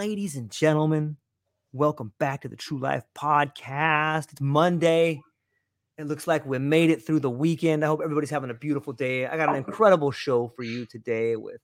Ladies and gentlemen, welcome back to the True Life Podcast. It's Monday. It looks like we made it through the weekend. I hope everybody's having a beautiful day. I got an incredible show for you today with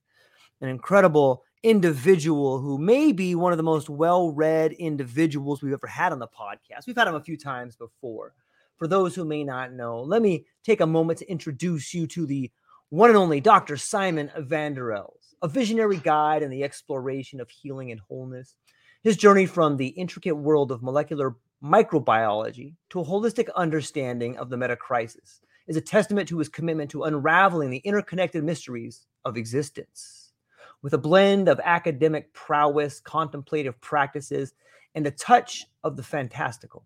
an incredible individual who may be one of the most well read individuals we've ever had on the podcast. We've had him a few times before. For those who may not know, let me take a moment to introduce you to the one and only Dr. Simon van der Els, a visionary guide in the exploration of healing and wholeness. His journey from the intricate world of molecular microbiology to a holistic understanding of the meta crisis is a testament to his commitment to unraveling the interconnected mysteries of existence. With a blend of academic prowess, contemplative practices, and a touch of the fantastical,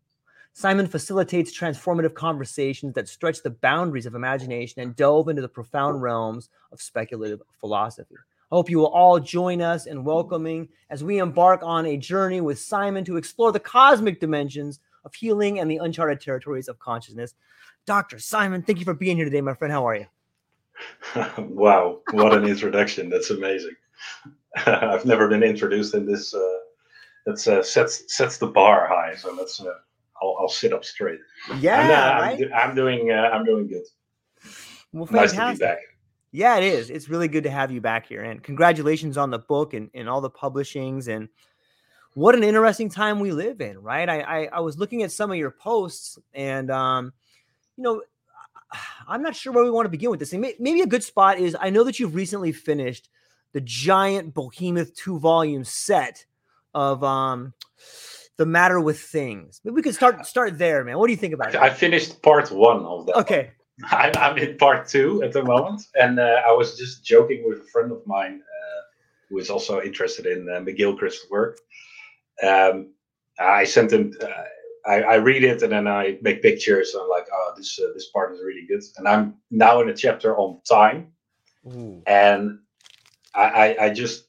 Simon facilitates transformative conversations that stretch the boundaries of imagination and delve into the profound realms of speculative philosophy. I hope you will all join us in welcoming as we embark on a journey with Simon to explore the cosmic dimensions of healing and the uncharted territories of consciousness. Dr. Simon, thank you for being here today, my friend. How are you? wow, what an introduction. That's amazing. I've never been introduced in this. Uh, that uh, sets sets the bar high. So let's. Uh, I'll, I'll sit up straight. Yeah, I'm, uh, right? I'm, I'm doing. Uh, I'm doing good. Well, Nice to be back. Yeah, it is. It's really good to have you back here. And congratulations on the book and, and all the publishings. And what an interesting time we live in, right? I, I, I was looking at some of your posts and, um, you know, I'm not sure where we want to begin with this. May- maybe a good spot is I know that you've recently finished the giant Behemoth two volume set of um, The Matter with Things. Maybe we could start start there, man. What do you think about it? I finished part one of that. Okay. I'm, I'm in part two at the moment, and uh, I was just joking with a friend of mine uh, who is also interested in uh, McGilchrist's work. Um, I sent him. Uh, I, I read it and then I make pictures. And I'm like, oh, this uh, this part is really good. And I'm now in a chapter on time, Ooh. and I, I, I just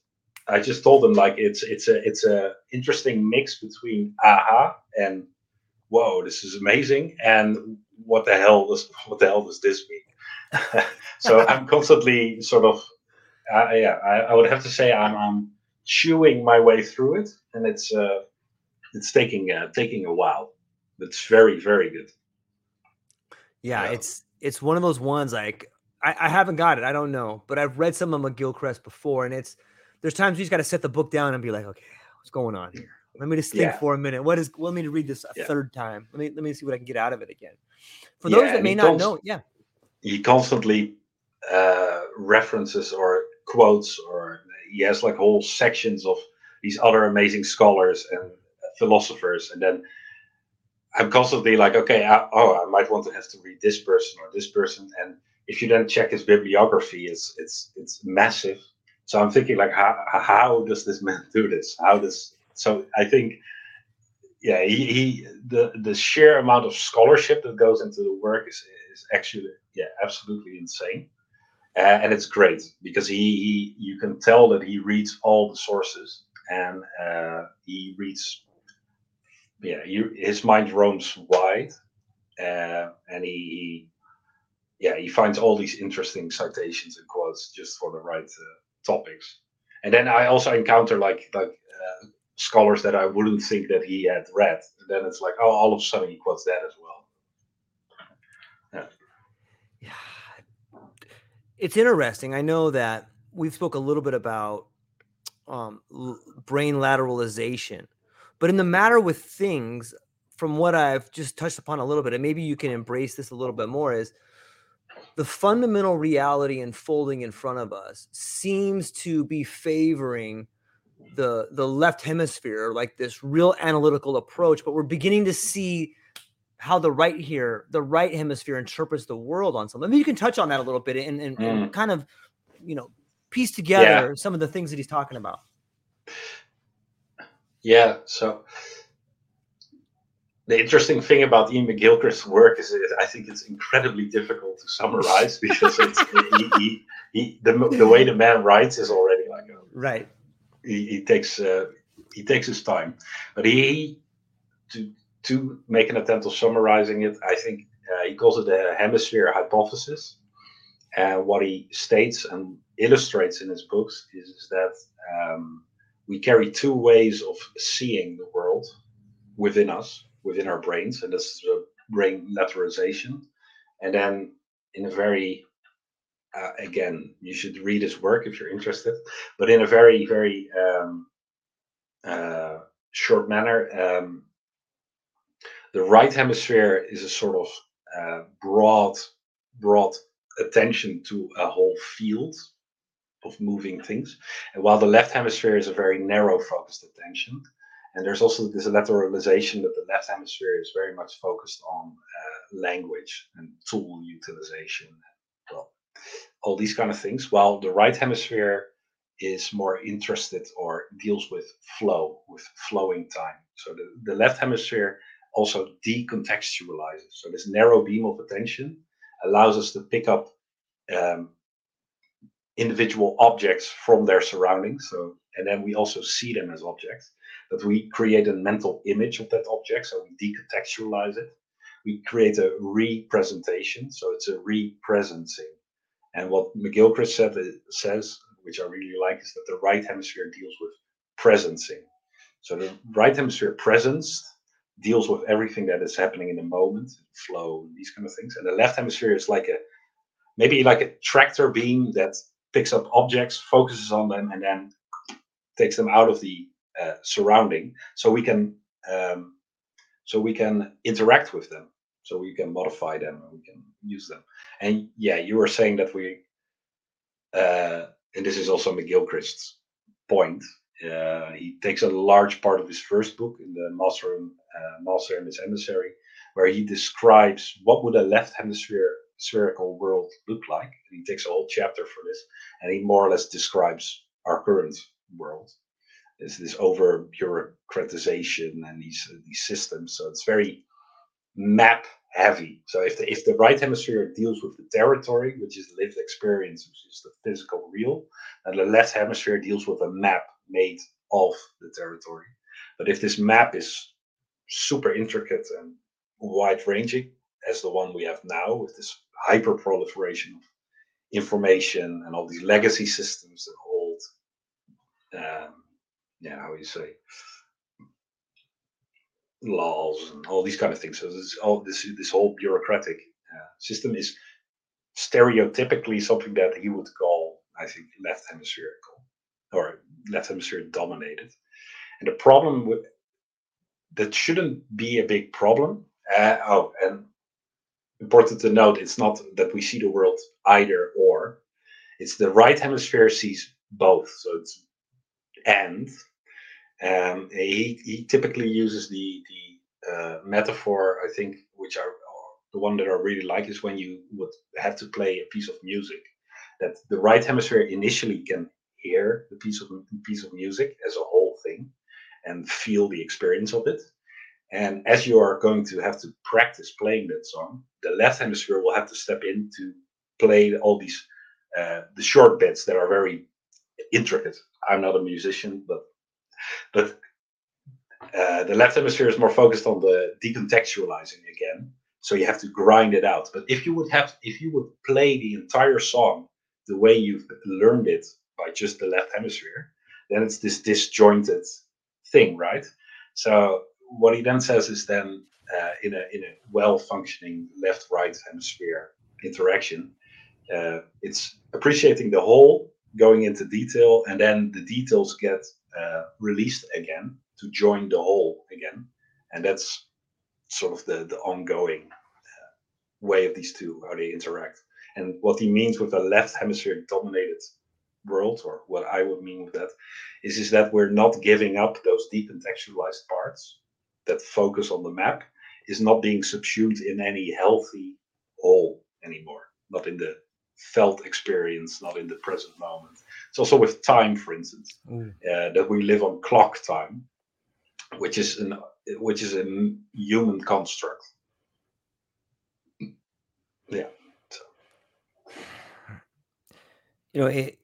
I just told him like it's it's a it's a interesting mix between aha and whoa, this is amazing, and what the hell does what the hell does this mean? so I'm constantly sort of uh, yeah, I, I would have to say I'm, I'm chewing my way through it, and it's uh, it's taking uh, taking a while. It's very very good. Yeah, Yeah. it's it's one of those ones like I, I haven't got it. I don't know, but I've read some of McGilchrist before, and it's there's times you just got to set the book down and be like, okay, what's going on here? Let me just think Yeah. for a minute. What is? Let me read this a Yeah. third time. Let me let me see what I can get out of it again. For Yeah, those that may not const- know, yeah, he constantly uh, references or quotes or he has like whole sections of these other amazing scholars and philosophers and then i'm constantly like okay I, oh i might want to have to read this person or this person and if you then check his bibliography it's it's it's massive so i'm thinking like how, how does this man do this how does so i think yeah, he, he the the sheer amount of scholarship that goes into the work is is actually yeah absolutely insane, uh, and it's great because he, he you can tell that he reads all the sources and uh, he reads yeah he, his mind roams wide, uh, and he, he yeah he finds all these interesting citations and quotes just for the right uh, topics, and then I also encounter like like uh, scholars that I wouldn't think that he had read. And then it's like, oh, all of a sudden he quotes that as well. Yeah. yeah. It's interesting. I know that we've spoke a little bit about um, brain lateralization, but in the matter with things, from what I've just touched upon a little bit, and maybe you can embrace this a little bit more, is the fundamental reality unfolding in front of us seems to be favoring the the left hemisphere like this real analytical approach but we're beginning to see how the right here the right hemisphere interprets the world on something maybe you can touch on that a little bit and, and, mm. and kind of you know piece together yeah. some of the things that he's talking about yeah so the interesting thing about Iain McGilchrist's work is I think it's incredibly difficult to summarize because it's, he, he, he, the, the way the man writes is already like a, right he, takes uh, he takes his time, but he to to make an attempt of summarizing it. I think uh, he calls it the hemisphere hypothesis, and what he states and illustrates in his books is, is that um, we carry two ways of seeing the world within us, within our brains, and this is a brain lateralization, and then in a very uh, again, you should read his work if you're interested, but in a very, very um, uh, short manner. Um, the right hemisphere is a sort of uh, broad, broad attention to a whole field of moving things, and while the left hemisphere is a very narrow focused attention. And there's also this lateralization that the left hemisphere is very much focused on uh, language and tool utilization. Well, all these kind of things, while the right hemisphere is more interested or deals with flow, with flowing time. So the, the left hemisphere also decontextualizes. So this narrow beam of attention allows us to pick up um, individual objects from their surroundings. So and then we also see them as objects, but we create a mental image of that object. So we decontextualize it. We create a representation. So it's a represencing and what McGilchrist said, says, which I really like, is that the right hemisphere deals with presencing. So the right hemisphere presence deals with everything that is happening in the moment, flow, these kind of things. And the left hemisphere is like a maybe like a tractor beam that picks up objects, focuses on them, and then takes them out of the uh, surrounding, so we can um, so we can interact with them so we can modify them and we can use them. And yeah, you were saying that we, uh, and this is also McGilchrist's point. Uh, he takes a large part of his first book in the Master and uh, Master and his Emissary, where he describes what would a left hemisphere spherical world look like. And he takes a whole chapter for this, and he more or less describes our current world. This this over bureaucratization and these these systems. So it's very map heavy. So if the if the right hemisphere deals with the territory, which is lived experience, which is the physical real, and the left hemisphere deals with a map made of the territory. But if this map is super intricate and wide ranging, as the one we have now, with this hyper proliferation of information and all these legacy systems that hold, um, yeah, how you say, laws and all these kind of things. So this all this this whole bureaucratic uh, system is stereotypically something that he would call, I think, left hemispherical or left hemisphere dominated. And the problem with that shouldn't be a big problem. Uh, oh, and important to note, it's not that we see the world either or. It's the right hemisphere sees both. So it's and um, he, he typically uses the the uh, metaphor, I think, which are the one that I really like is when you would have to play a piece of music, that the right hemisphere initially can hear the piece of piece of music as a whole thing and feel the experience of it, And as you are going to have to practice playing that song, the left hemisphere will have to step in to play all these uh, the short bits that are very intricate. I'm not a musician, but but uh, the left hemisphere is more focused on the decontextualizing again. So you have to grind it out. But if you would have, if you would play the entire song the way you've learned it by just the left hemisphere, then it's this disjointed thing, right? So what he then says is then uh, in a in a well functioning left right hemisphere interaction, uh, it's appreciating the whole, going into detail, and then the details get uh, released again to join the whole again, and that's sort of the the ongoing uh, way of these two how they interact. And what he means with a left hemisphere dominated world, or what I would mean with that, is is that we're not giving up those deep decontextualized parts that focus on the map, is not being subsumed in any healthy whole anymore, not in the felt experience, not in the present moment. It's also with time, for instance, mm. uh, that we live on clock time, which is an which is a human construct. Yeah. So. You know, it,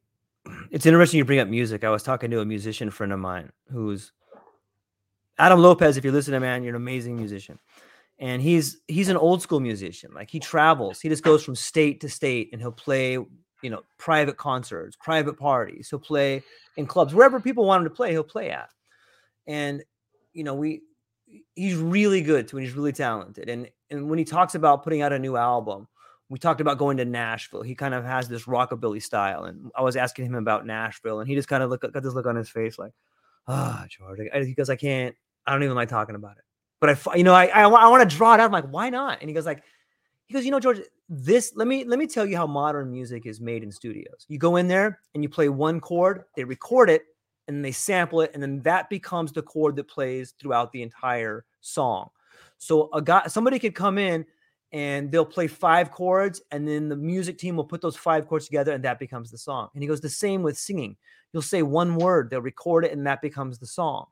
it's interesting you bring up music. I was talking to a musician friend of mine who's Adam Lopez. If you listen to man, you're an amazing musician, and he's he's an old school musician. Like he travels, he just goes from state to state, and he'll play you know private concerts, private parties. He'll play in clubs wherever people want him to play. He'll play at, and you know we he's really good too, and he's really talented. And and when he talks about putting out a new album, we talked about going to Nashville. He kind of has this rockabilly style, and I was asking him about Nashville, and he just kind of look got this look on his face like, ah, oh, George, he goes, I can't, I don't even like talking about it. But I, you know, I I, I want to draw it out. I'm like, why not? And he goes like, he goes, you know, George, this let me let me tell you how modern music is made in studios. You go in there and you play one chord, they record it, and they sample it, and then that becomes the chord that plays throughout the entire song. So a guy, somebody could come in and they'll play five chords, and then the music team will put those five chords together, and that becomes the song. And he goes, the same with singing. You'll say one word, they'll record it, and that becomes the song.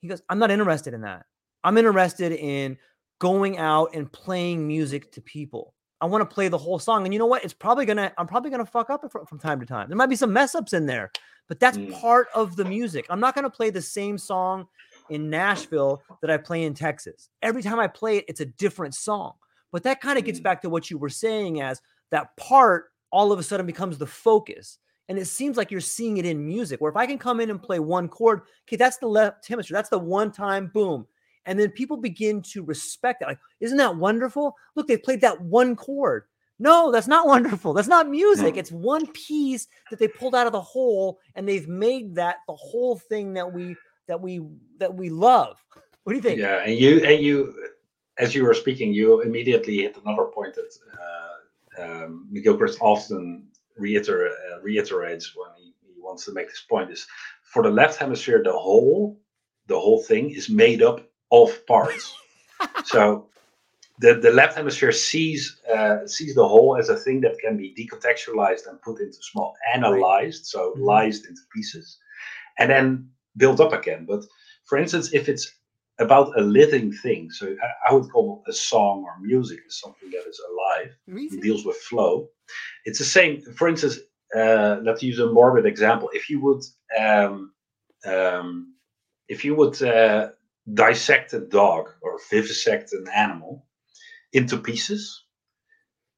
He goes, I'm not interested in that. I'm interested in going out and playing music to people. I want to play the whole song. And you know what? It's probably gonna, I'm probably gonna fuck up from, from time to time. There might be some mess ups in there, but that's mm. part of the music. I'm not gonna play the same song in Nashville that I play in Texas. Every time I play it, it's a different song. But that kind of gets mm. back to what you were saying as that part all of a sudden becomes the focus. And it seems like you're seeing it in music, where if I can come in and play one chord, okay, that's the left hemisphere. That's the one time boom. And then people begin to respect it. Like, isn't that wonderful? Look, they played that one chord. No, that's not wonderful. That's not music. It's one piece that they pulled out of the whole, and they've made that the whole thing that we that we that we love. What do you think? Yeah, and you and you as you were speaking, you immediately hit another point that uh, um, McGilchrist often reiter- uh, reiterates when he, he, wants to make this point: is for the left hemisphere, the whole, the whole thing is made up of parts. so the, the left hemisphere sees uh, sees the whole as a thing that can be decontextualized and put into small, analyzed, so mm-hmm. into pieces, and then built up again. But for instance, if it's about a living thing. So I, I, would call a song or music is something that is alive. It deals with flow. It's the same. For instance, uh, let's use a morbid example. If you would, um, um, if you would uh, dissect a dog or vivisect an animal into pieces,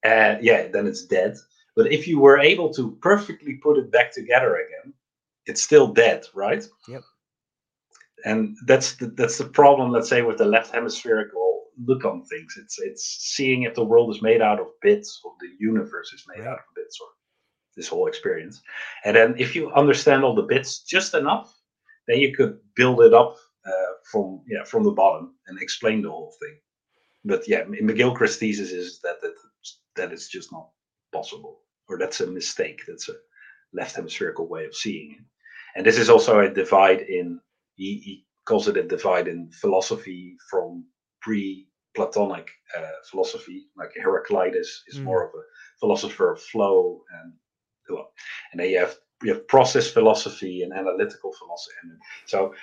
uh, yeah, then it's dead. But if you were able to perfectly put it back together again, it's still dead, right? Yep and that's the, that's the problem let's say with the left hemispherical look on things it's it's seeing if the world is made out of bits or the universe is made out of bits or this whole experience and then if you understand all the bits just enough then you could build it up uh, from yeah from the bottom and explain the whole thing but yeah mcgilchrist's thesis is that that that is just not possible or that's a mistake that's a left hemispherical way of seeing it and this is also a divide in he, he calls it a divide in philosophy from pre-Platonic uh, philosophy, like Heraclitus is mm. more of a philosopher of flow and and then you have you have process philosophy and analytical philosophy. And so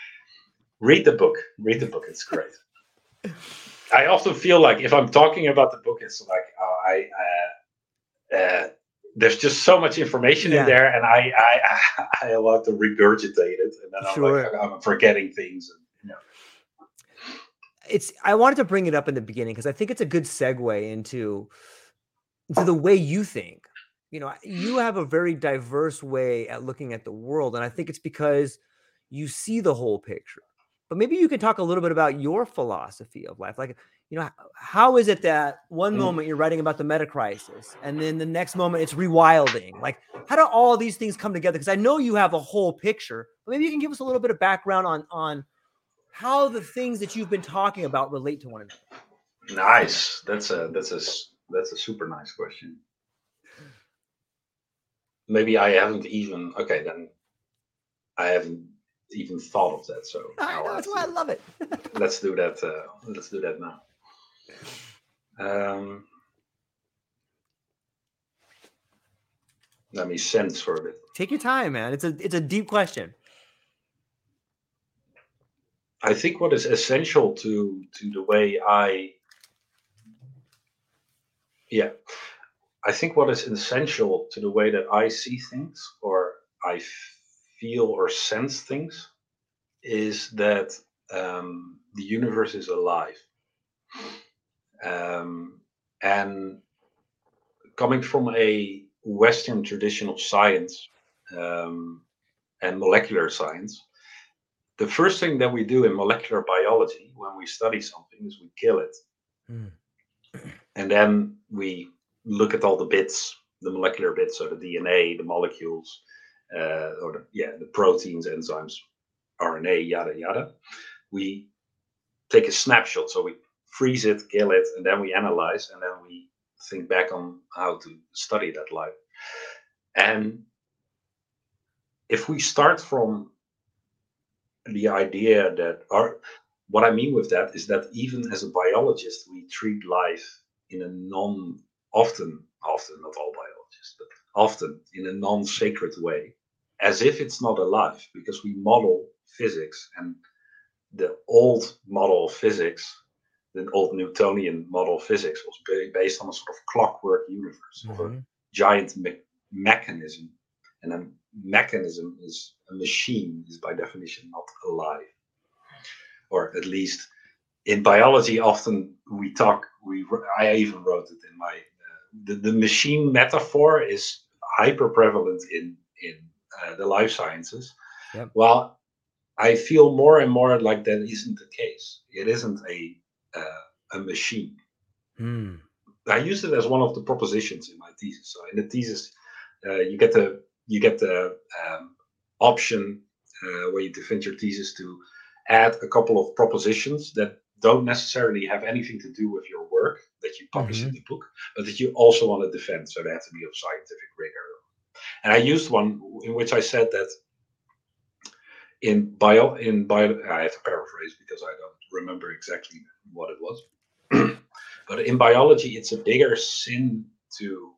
read the book. Read the book. It's great. I often feel like if I'm talking about the book, it's like uh, I uh, uh, there's just so much information Yeah. in there, and I I I want to regurgitate it, and then I'm like I'm forgetting things. And, you know. it's I wanted to bring it up in the beginning because I think it's a good segue into into the way you think. You know, you have a very diverse way at looking at the world, and I think it's because you see the whole picture. But maybe you can talk a little bit about your philosophy of life. Like, you know, how is it that one Mm. moment you're writing about the meta crisis, and then the next moment it's rewilding? Like, how do all these things come together? Because I know you have a whole picture. But maybe you can give us a little bit of background on on how the things that you've been talking about relate to one another. Nice. That's a that's a that's a super nice question. Maybe I haven't even okay then. I haven't even thought of that. So I know, that's why I love it. let's do that. Uh, let's do that now. Um, let me sense for a bit. Take your time, man. It's a it's a deep question. I think what is essential to to the way I yeah I think what is essential to the way that I see things or I feel or sense things is that um, the universe is alive um, and coming from a Western traditional science um, and molecular science the first thing that we do in molecular biology when we study something is we kill it. Mm. And then we look at all the bits, the molecular bits, so the DNA, the molecules, uh, or the, yeah, the proteins, enzymes, RNA, yada yada. We take a snapshot, so we freeze it, kill it, and then we analyze, and then we think back on how to study that life. And if we start from the idea that our what I mean with that is that even as a biologist, we treat life in a non often, often not all biologists, but often in a non-sacred way, as if it's not alive, because we model physics and the old model of physics, the old Newtonian model of physics was based on a sort of clockwork universe of a Mhm. giant me- mechanism and a mechanism is a machine is by definition not alive or at least in biology often we talk we i even wrote it in my uh, the, the machine metaphor is hyper prevalent in in uh, the life sciences Yep. well i feel more and more like that isn't the case it isn't a uh, a machine Mm. I use it as one of the propositions in my thesis. So in the thesis, uh, you get the you get the um, option uh, where you defend your thesis to add a couple of propositions that don't necessarily have anything to do with your work that you publish in the book, but that you also want to defend. So they have to be of scientific rigor. And I used one in which I said that in bio in bio I have to paraphrase because I don't remember exactly what it was. but in biology, it's a bigger sin to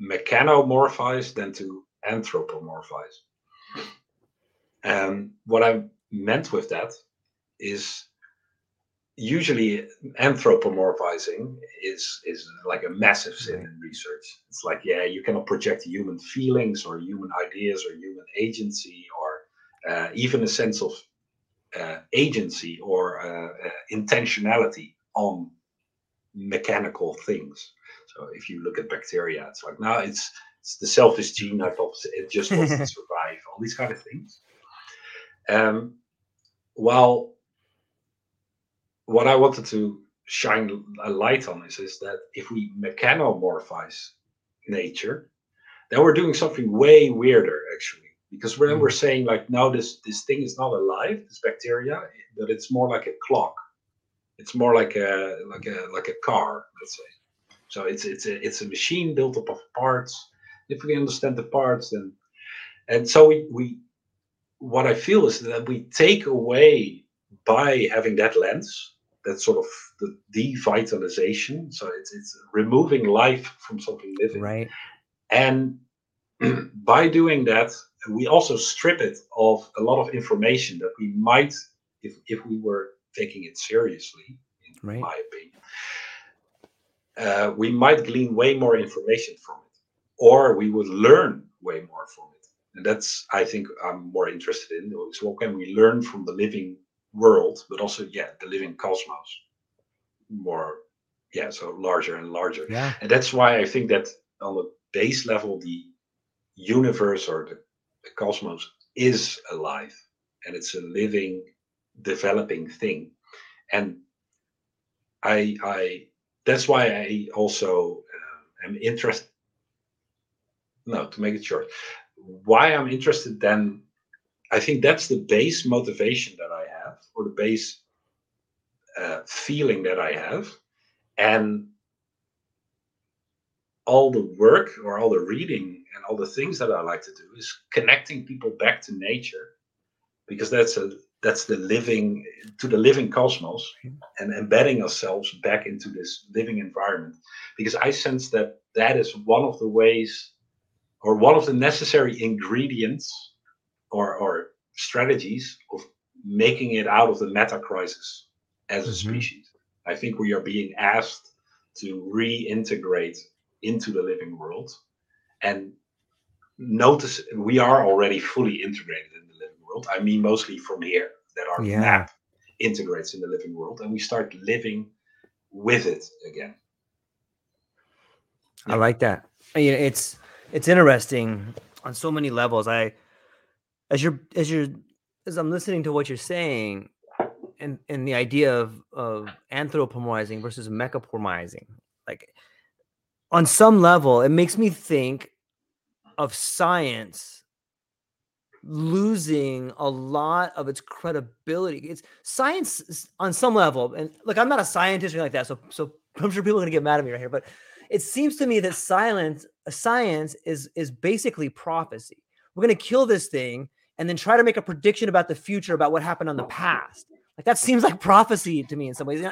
mechanomorphize than to anthropomorphize. And what I meant with that is usually anthropomorphizing is is like a massive sin in research. It's like yeah, you cannot project human feelings or human ideas or human agency or uh, even a sense of uh, agency or uh, uh, intentionality on mechanical things. So if you look at bacteria, it's like now it's it's the selfish gene hypothesis. It just wants to survive. All these kind of things. Um, while what I wanted to shine a light on is is that if we mechanomorphize nature, then we're doing something way weirder actually. Because when we're mm-hmm. saying like, no, this this thing is not alive, this bacteria, but it's more like a clock. It's more like a like a like a car, let's say. So it's it's a it's a machine built up of parts. If we understand the parts, then and so we we what I feel is that we take away by having that lens, that sort of the devitalization. So it's it's removing life from something living, Right. and by doing that, we also strip it of a lot of information that we might, if if we were taking it seriously in right. my opinion. Uh, we might glean way more information from it, or we would learn way more from it. And that's, I think, I'm more interested in. So, what can we learn from the living world, but also, yeah, the living cosmos? More, yeah, so larger and larger. Yeah. And that's why I think that on the base level, the universe or the, the cosmos is alive and it's a living, developing thing. And I, I, that's why I also uh, am interested. No, to make it short, why I'm interested then, I think that's the base motivation that I the base uh, feeling that I have. And all the work or all the reading and all the things that I like to do is connecting people back to nature because that's a that's the living to the living cosmos and embedding ourselves back into this living environment because i sense that that is one of the ways or one of the necessary ingredients or, or strategies of making it out of the meta crisis as a mm-hmm. species i think we are being asked to reintegrate into the living world and notice we are already fully integrated in the living world. I mean, mostly from here, that our yeah. map integrates in the living world, and we start living with it again. I like that. It's it's interesting on so many levels. I as you're as you're as I'm listening to what you're saying, and and the idea of of anthropomorphizing versus mechapomorphizing, like on some level, it makes me think of science losing a lot of its credibility. It's science on some level, and look, I'm not a scientist or anything like that, so so I'm sure people are gonna get mad at me right here, but it seems to me that silence science is is basically prophecy. We're gonna kill this thing and then try to make a prediction about the future about what happened on the past. Like that seems like prophecy to me in some ways.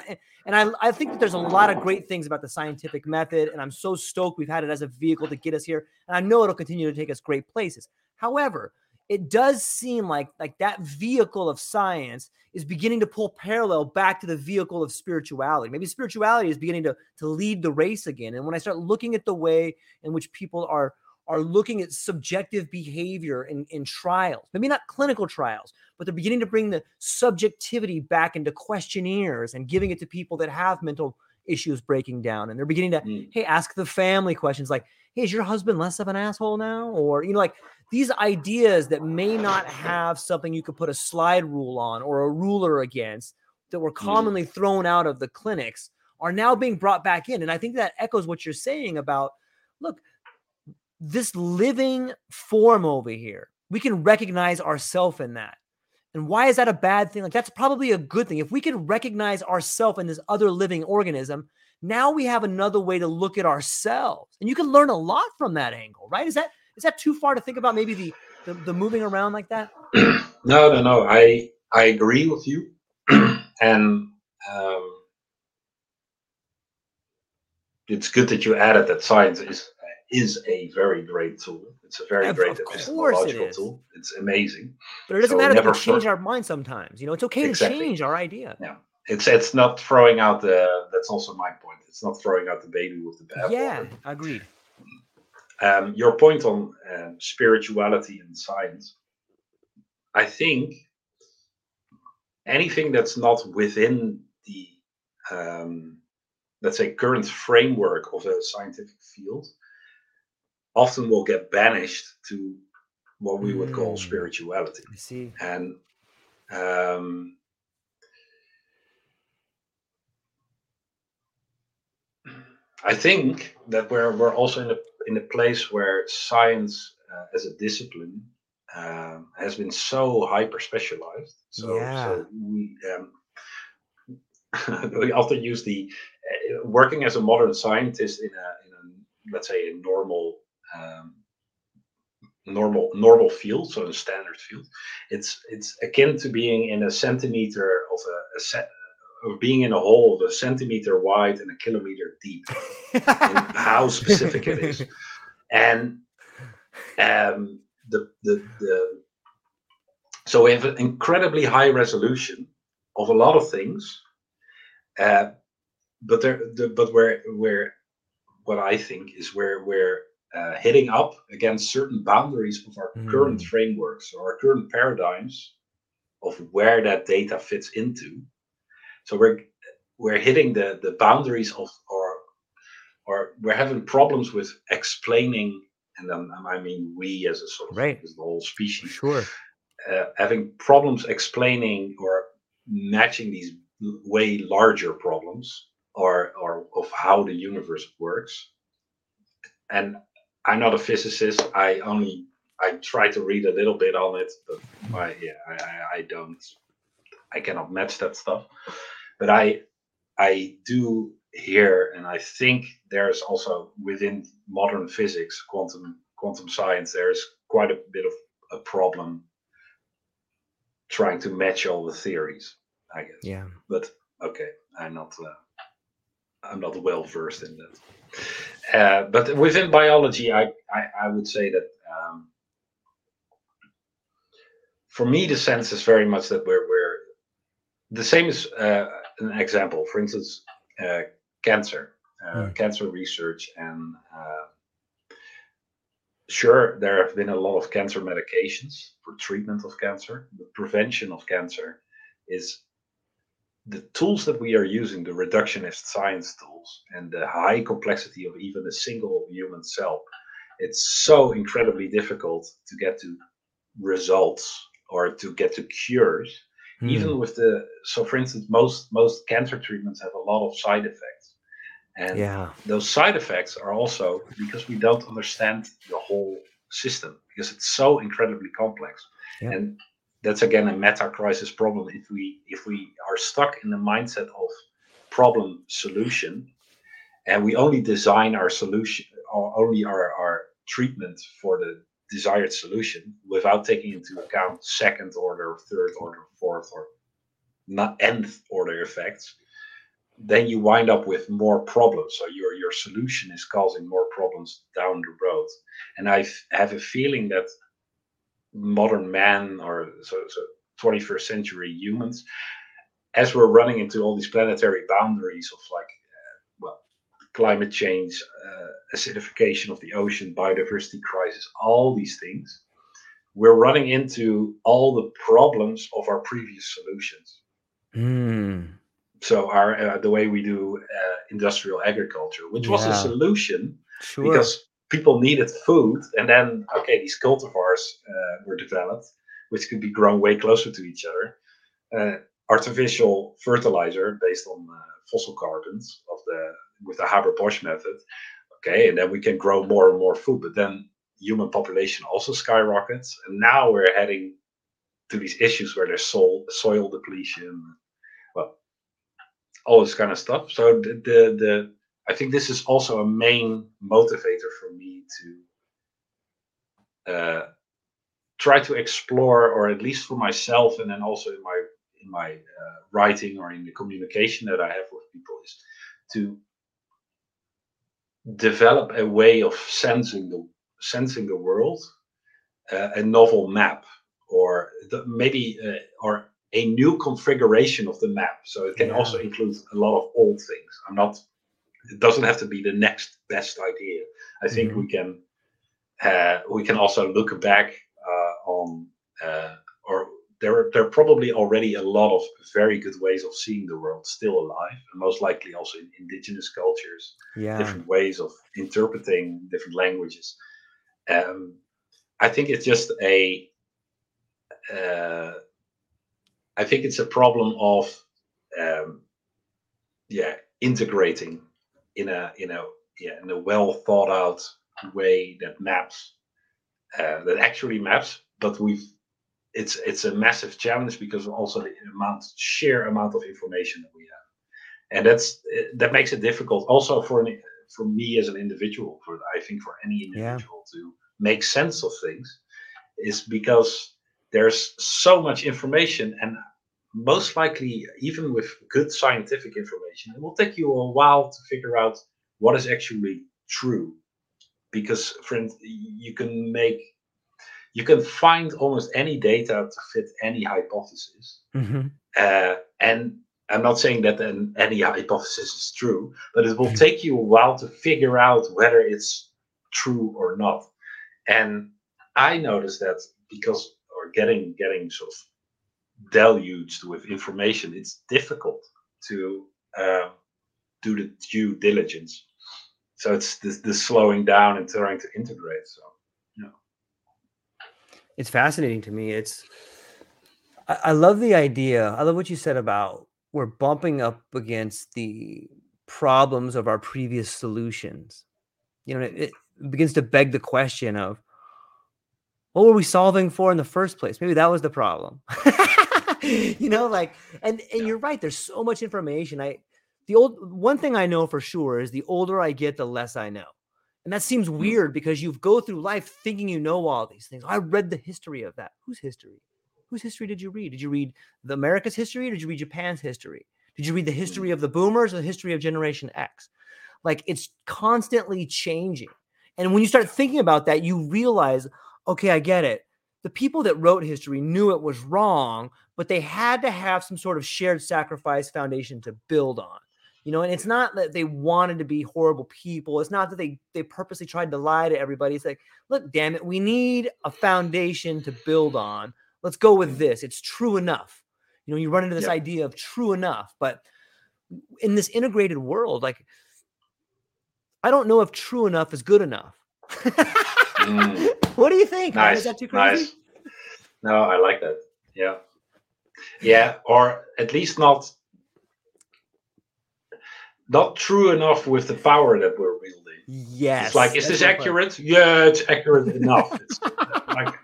And I, I think that there's a lot of great things about the scientific method. And I'm so stoked we've had it as a vehicle to get us here. And I know it'll continue to take us great places. However, it does seem like like that vehicle of science is beginning to pull parallel back to the vehicle of spirituality. Maybe spirituality is beginning to, to lead the race again. And when I start looking at the way in which people are are looking at subjective behavior in, in trials, maybe not clinical trials, but they're beginning to bring the subjectivity back into questionnaires and giving it to people that have mental issues breaking down. And they're beginning to, mm. hey, ask the family questions like, hey, is your husband less of an asshole now? Or, you know, like these ideas that may not have something you could put a slide rule on or a ruler against that were mm. commonly mm. thrown out of the clinics are now being brought back in. And I think that echoes what you're saying about look, this living form over here, we can recognize ourselves in that. And why is that a bad thing? Like that's probably a good thing. If we can recognize ourselves in this other living organism, now we have another way to look at ourselves. And you can learn a lot from that angle, right? Is that is that too far to think about maybe the the, the moving around like that? no, no, no. I I agree with you. and um, it's good that you added that science is is a very great tool. It's a very great epistemological it tool. It's amazing. But it doesn't so matter if we change our mind sometimes. You know, it's okay exactly. to change our idea. Yeah. It's it's not throwing out the that's also my point. It's not throwing out the baby with the bathwater. Yeah, agreed. Um, your point on uh, spirituality and science, I think anything that's not within the um, let's say current framework of a scientific field often will get banished to what we would call mm. spirituality. I see. And um, I think that we're we're also in a in a place where science uh, as a discipline um, has been so hyper specialized. So, yeah. so we um, we often use the uh, working as a modern scientist in a in a let's say a normal um, normal normal field, so a standard field. It's it's akin to being in a centimeter of a, a set of being in a hole of a centimeter wide and a kilometer deep. how specific it is, and um, the the the so we have an incredibly high resolution of a lot of things, Uh, but there, the, but where where what I think is where we're uh, hitting up against certain boundaries of our mm. current frameworks or our current paradigms of where that data fits into. So we're we're hitting the the boundaries of or or we're having problems with explaining, and then I mean we as a sort of right. as the whole species, sure, uh, having problems explaining or matching these way larger problems or or of how the universe works. And I'm not a physicist. I only I try to read a little bit on it, but I, yeah, I, I don't, I cannot match that stuff. But I, I do hear, and I think there's also within modern physics, quantum quantum science, there's quite a bit of a problem trying to match all the theories. I guess. Yeah. But okay, I'm not. Uh, I'm not well versed in that. Uh, but within biology, I, I, I would say that um, for me, the sense is very much that we're, we're the same as uh, an example. For instance, uh, cancer, mm. cancer research, and uh, sure, there have been a lot of cancer medications for treatment of cancer. The prevention of cancer is the tools that we are using, the reductionist science tools, and the high complexity of even a single human cell, it's so incredibly difficult to get to results or to get to cures. Mm. Even with the so, for instance, most most cancer treatments have a lot of side effects, and yeah. those side effects are also because we don't understand the whole system because it's so incredibly complex. Yeah. And that's again a meta crisis problem. If we if we are stuck in the mindset of problem solution and we only design our solution or only our, our treatment for the desired solution without taking into account second order third order fourth or not nth order effects then you wind up with more problems. So your your solution is causing more problems down the road. And i have a feeling that modern man or so, so 21st century humans as we're running into all these planetary boundaries of like uh, well climate change uh, acidification of the ocean biodiversity crisis all these things we're running into all the problems of our previous solutions mm. so our uh, the way we do uh, industrial agriculture which yeah. was a solution sure. because people needed food, and then okay, these cultivars uh, were developed, which could be grown way closer to each other. Uh, artificial fertilizer based on uh, fossil carbons of the with the Haber Bosch method. Okay, and then we can grow more and more food, but then human population also skyrockets, and now we're heading to these issues where there's soil soil depletion, well, all this kind of stuff. So the the, the I think this is also a main motivator for me to uh, try to explore, or at least for myself, and then also in my in my uh, writing or in the communication that I have with people, is to develop a way of sensing the sensing the world, uh, a novel map, or the, maybe uh, or a new configuration of the map. So it can yeah. also include a lot of old things. I'm not it doesn't have to be the next best idea. I think mm-hmm. we can uh, we can also look back uh, on uh, or there are, there are probably already a lot of very good ways of seeing the world still alive, and most likely also in indigenous cultures, yeah. different ways of interpreting different languages. Um, I think it's just a uh, I think it's a problem of um, yeah integrating in a in a yeah in a well thought out way that maps uh, that actually maps but we've it's it's a massive challenge because also the amount sheer amount of information that we have and that's that makes it difficult also for an, for me as an individual for i think for any individual yeah. to make sense of things is because there's so much information and most likely, even with good scientific information, it will take you a while to figure out what is actually true. Because, friend, you can make, you can find almost any data to fit any hypothesis, mm-hmm. uh, and I'm not saying that an, any hypothesis is true, but it will take you a while to figure out whether it's true or not. And I noticed that because or getting getting sort of deluged with information, it's difficult to uh, do the due diligence. So it's the, the slowing down and trying to integrate. So yeah, it's fascinating to me. It's I, I love the idea. I love what you said about we're bumping up against the problems of our previous solutions. You know, it, it begins to beg the question of what were we solving for in the first place? Maybe that was the problem. you know, like, and and you're right. There's so much information. I the old one thing I know for sure is the older I get, the less I know. And that seems mm. weird because you go through life thinking you know all these things. I read the history of that. Whose history? Whose history did you read? Did you read the America's history? did you read Japan's history? Did you read the history mm. of the boomers or the history of Generation X? Like it's constantly changing. And when you start thinking about that, you realize, okay, I get it. The people that wrote history knew it was wrong, but they had to have some sort of shared sacrifice foundation to build on. You know, and it's not that they wanted to be horrible people. It's not that they they purposely tried to lie to everybody. It's like, look, damn it, we need a foundation to build on let's go with this. It's true enough. You know, you run into this yep. idea of true enough, but in this integrated world, like I don't know if true enough is good enough. mm. What do you think? Nice. Is that too crazy? Nice. No, I like that. Yeah. Yeah, or at least not not true enough with the power that we're wielding. Yes. It's like, is this accurate? Yeah, it's accurate enough. It's like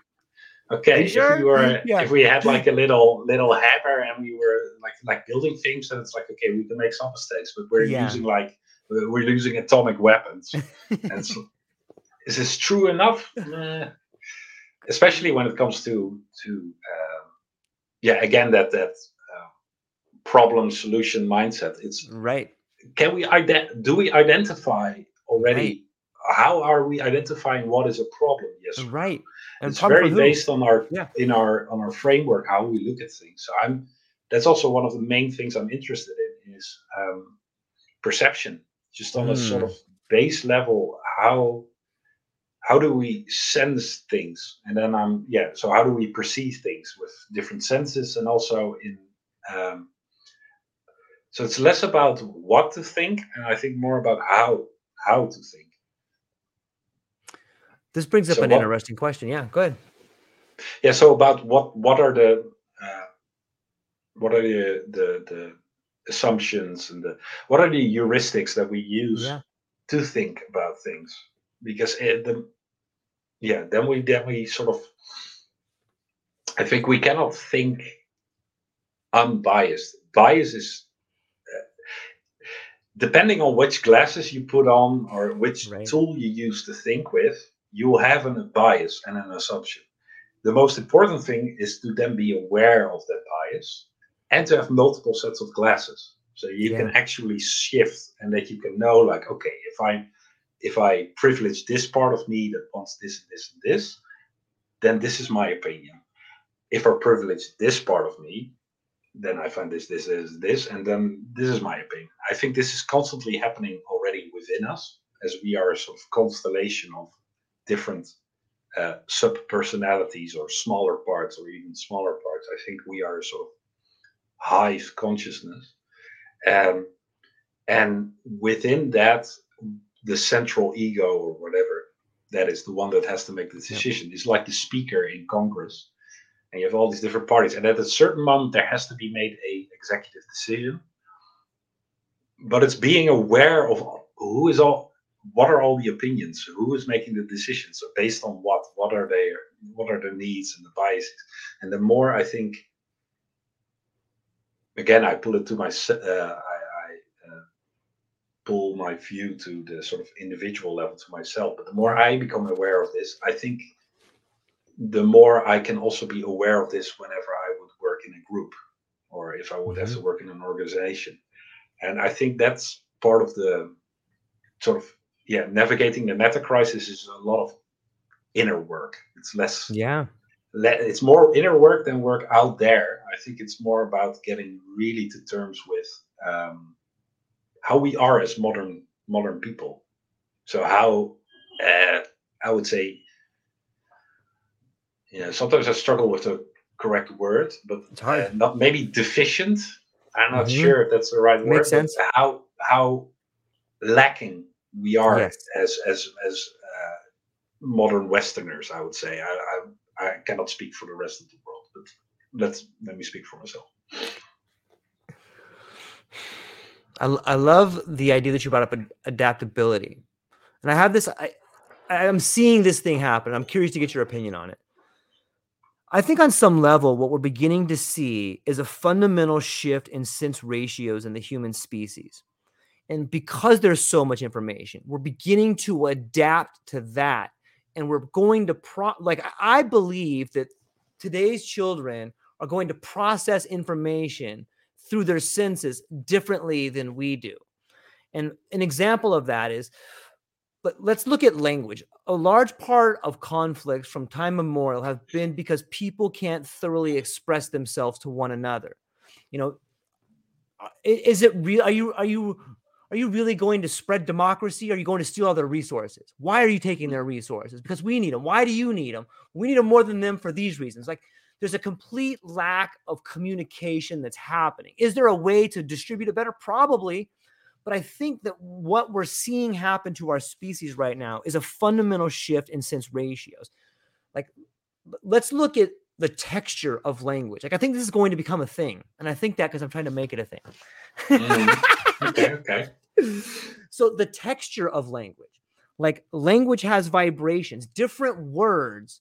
Okay, sure? if we were yeah. if we had like a little little hammer and we were like like building things, then it's like okay, we can make some mistakes, but we're yeah. using like we're using atomic weapons. and so, is this true enough? Especially when it comes to to uh, yeah, again that that uh, problem solution mindset. It's right. Can we ident- do we identify already? Right. How are we identifying what is a problem? Yes. Right and it's very based on our yeah. in our on our framework how we look at things. So I'm that's also one of the main things I'm interested in is um, perception, just on mm. a sort hmm. of base level. How how do we sense things, and then I'm yeah. So how do we perceive things with different senses, and also in um, so it's less about what to think, and I think more about how how to think. This brings up so an what, interesting question. Yeah, go ahead. Yeah. So about what what are the uh, what are the, the the assumptions and the what are the heuristics that we use yeah. to think about things? Because it, the yeah, then we then we sort of I think we cannot think unbiased. Bias is uh, depending on which glasses you put on or which right. tool you use to think with you will have a bias and an assumption. The most important thing is to then be aware of that bias and to have multiple sets of glasses. So you yeah. can actually shift and that you can know like, okay, if I if I privilege this part of me that wants this and this and this, then this is my opinion. If I privilege this part of me, then I find this, this, this, this, and then this is my opinion. I think this is constantly happening already within us as we are a sort of constellation of different uh, sub personalities or smaller parts or even smaller parts. I think we are a sort of hive consciousness. Um, and within that, the central ego or whatever that is the one that has to make the decision yeah. is like the speaker in Congress. And you have all these different parties. And at a certain moment, there has to be made a executive decision. But it's being aware of who is all what are all the opinions? Who is making the decisions? So based on what? What are their what are the needs and the biases? And the more I think, again, I pull it to my uh, pull my view to the sort of individual level to myself. But the more I become aware of this, I think the more I can also be aware of this whenever I would work in a group or if I would mm-hmm. have to work in an organization. And I think that's part of the sort of yeah, navigating the meta crisis is a lot of inner work. It's less yeah it's more inner work than work out there. I think it's more about getting really to terms with um, how we are as modern modern people. So how uh, I would say, you know, sometimes I struggle with the correct word, but it's hard. Uh, not maybe deficient. I'm not Mhm. sure if that's the right word. Makes sense. How how lacking we are Yes. as as as uh, modern Westerners, I would say. I, I I cannot speak for the rest of the world, but let's let me speak for myself. I, I love the idea that you brought up ad- adaptability. And I have this, I, I'm seeing this thing happen. I'm curious to get your opinion on it. I think on some level, what we're beginning to see is a fundamental shift in sense ratios in the human species. And because there's so much information, we're beginning to adapt to that. And we're going to, pro- like, I believe that today's children are going to process information through their senses differently than we do. And an example of that is, but let's look at language. A large part of conflicts from time immemorial have been because people can't thoroughly express themselves to one another. You know, uh, is it real? Are you are you are you really going to spread democracy? Are you going to steal all their resources? Why are you taking their resources? Because we need them. Why do you need them? We need them more than them for these reasons. Like there's a complete lack of communication that's happening. Is there a way to distribute it better? Probably. But I think that what we're seeing happen to our species right now is a fundamental shift in sense ratios. Like, let's look at the texture of language. Like, I think this is going to become a thing. And I think that because I'm trying to make it a thing. Mhm. Okay, okay. so the texture of language like language has vibrations different words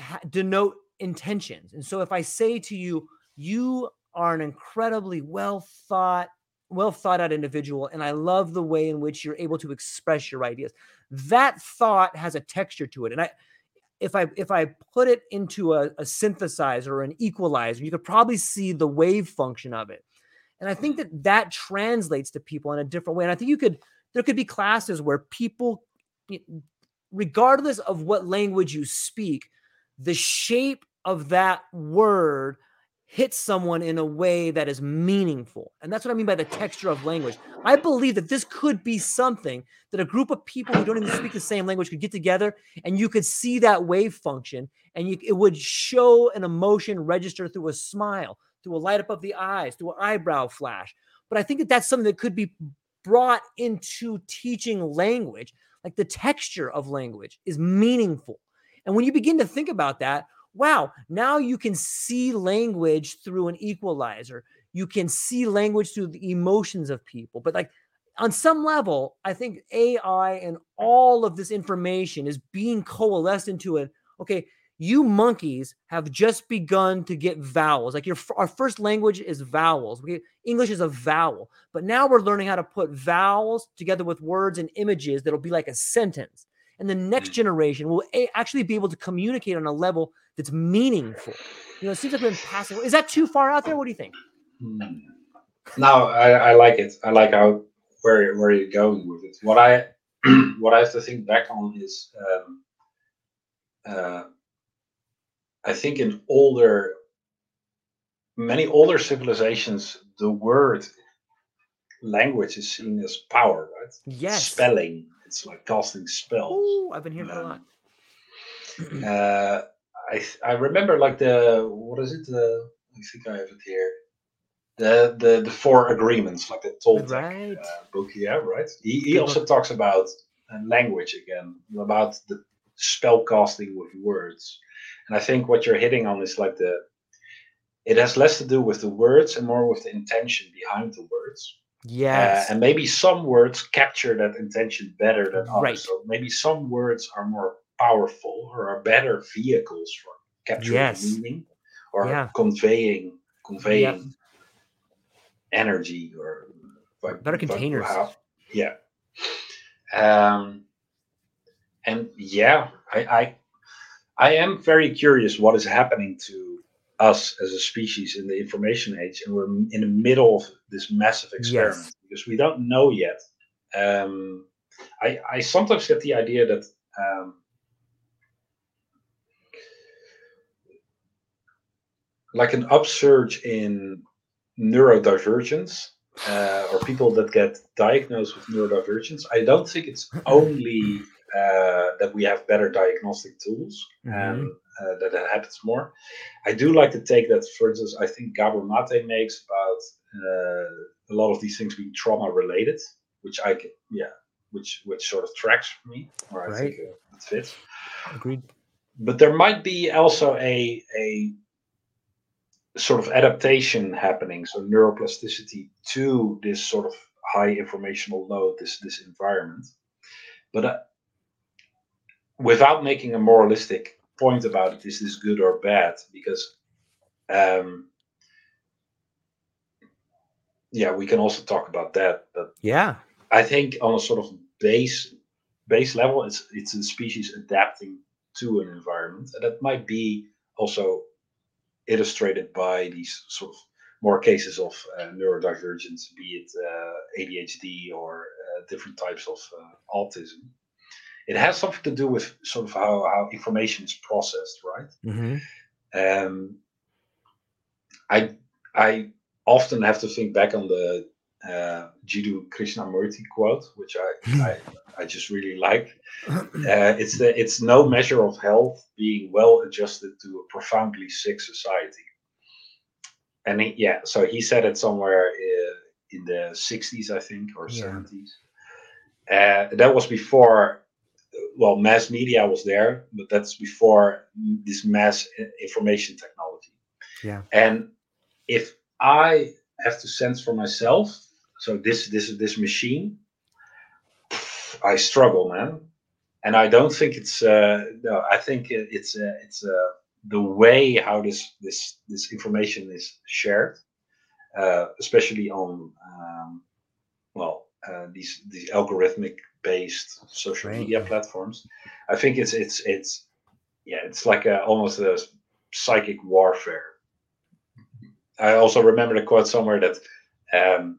ha- denote intentions. And so if i say to you you are an incredibly well thought well thought out individual and i love the way in which you're able to express your ideas that thought has a texture to it. And i if i if i put it into a, a synthesizer or an equalizer you could probably see the wave function of it. And I think that that translates to people in a different way. And I think you could, there could be classes where people, regardless of what language you speak, the shape of that word hits someone in a way that is meaningful. And that's what I mean by the texture of language. I believe that this could be something that a group of people who don't even speak the same language could get together and you could see that wave function and you, it would show an emotion register through a smile through a light up of the eyes, through an eyebrow flash. But I think that that's something that could be brought into teaching language. Like the texture of language is meaningful. And when you begin to think about that, wow, now you can see language through an equalizer. You can see language through the emotions of people. But like on some level, I think AI and all of this information is being coalesced into a okay, you monkeys have just begun to get vowels. Like your our first language is vowels. We, English is a vowel, but now we're learning how to put vowels together with words and images that'll be like a sentence. And the next generation will a- actually be able to communicate on a level that's meaningful. You know, it seems like we've been passing. Is that too far out there? What do you think? Hmm. No, I, I like it. I like how where where you're going with it. What I what I have to think back on is um, uh, I think in older many older civilizations the word language is seen as power, right? Yes. Spelling. It's like casting spells. Oh, I've been hearing that a lot. Um, uh, I I remember like the what is it? The I think I have it here. The the the four agreements, like the Toltec Right. uh, book. Yeah, right. He, he also talks about uh, language again, about the spell casting with words. And I think what you're hitting on is like the. It has less to do with the words and more with the intention behind the words. Yes. Uh, and maybe some words capture that intention better than others. Right. So maybe some words are more powerful or are better vehicles for capturing Yes. meaning or Yeah. conveying conveying energy or like- Better containers. how- yeah. Um, and yeah, I, I I am very curious what is happening to us as a species in the information age, and we're in the middle of this massive experiment Yes. because we don't know yet. Um, I I sometimes get the idea that um, like an upsurge in neurodivergence uh, or people that get diagnosed with neurodivergence. I don't think it's only uh, that we have better diagnostic tools mm-hmm. and uh, that it happens more. I do like to take that, for instance, I think Gabor Mate makes about uh, a lot of these things being trauma related, which I can, yeah, which which sort of tracks for me, or I think uh, it fits. Agreed. But there might be also a a sort of adaptation happening, so neuroplasticity to this sort of high informational load, this this environment. But uh, without making a moralistic point about it, is this good or bad? Because um, yeah, we can also talk about that. But yeah, I think on a sort of base base level, it's it's a species adapting to an environment, and that might be also illustrated by these sort of more cases of uh, neurodivergence, be it uh, ADHD or uh, different types of uh, autism. It has something to do with sort of how, how information is processed, right? Mm-hmm. Um, I I often have to think back on the uh, Jiddu Krishnamurti quote, which I, I, I just really like. Uh, it's the it's no measure of health being well adjusted to a profoundly sick society. And he, yeah, so he said it somewhere uh, in the 60s, I think, or yeah. 70s. Uh, that was before, well, mass media was there, but that's before this mass information technology. Yeah. And if I have to sense for myself, so this this this machine, I struggle, man, and I don't think it's. Uh, no, I think it's uh, it's uh, the way how this this this information is shared, uh, especially on um, well uh, these these algorithmic based social right. media platforms. I think it's it's it's yeah, it's like a, almost a psychic warfare. I also remember the quote somewhere that um,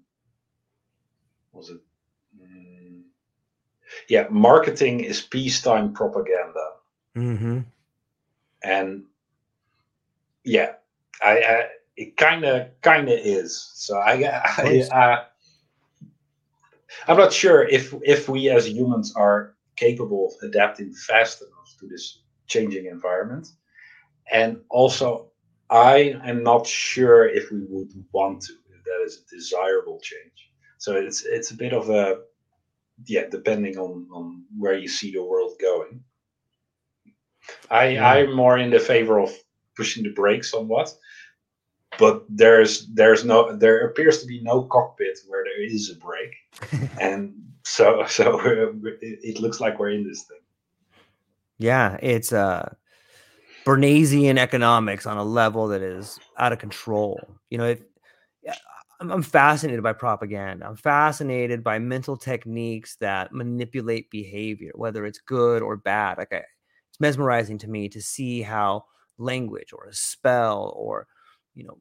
was it? Mm, yeah, marketing is peacetime propaganda. Mm-hmm. And yeah, I, I it kind of kind of is. So I, I, I I'm not sure if if we as humans are capable of adapting fast enough to this changing environment, and also I am not sure if we would want to. If that is a desirable change. So it's it's a bit of a yeah, depending on on where you see the world going. I yeah. I'm more in the favor of pushing the brakes somewhat, but there's there's no there appears to be no cockpit where there is a brake, and so so it, it looks like we're in this thing. Yeah, it's uh Bernaysian economics on a level that is out of control. You know, it, I'm, I'm fascinated by propaganda. I'm fascinated by mental techniques that manipulate behavior, whether it's good or bad. Like I, it's mesmerizing to me to see how language or a spell or you know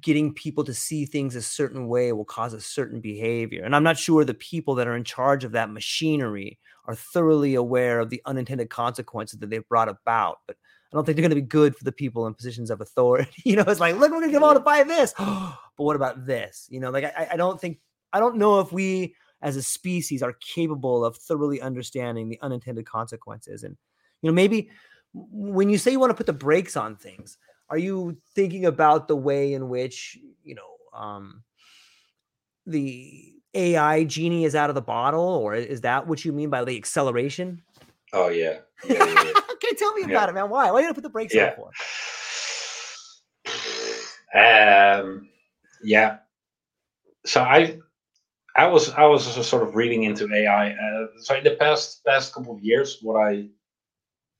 getting people to see things a certain way will cause a certain behavior. And I'm not sure the people that are in charge of that machinery are thoroughly aware of the unintended consequences that they've brought about. But I don't think they're going to be good for the people in positions of authority. You know, it's like, look, we're going to give all to buy this. but what about this? You know, like I, I don't think, I don't know if we as a species are capable of thoroughly understanding the unintended consequences. And, you know, maybe when you say you want to put the brakes on things, are you thinking about the way in which, you know, um, the AI genie is out of the bottle, or is that what you mean by the acceleration? Oh yeah. yeah, yeah, yeah. okay, tell me about it, man. Why? Why are you put the brakes on for? Um. Yeah. So I, I was I was sort of reading into AI. Uh, so in the past past couple of years, what I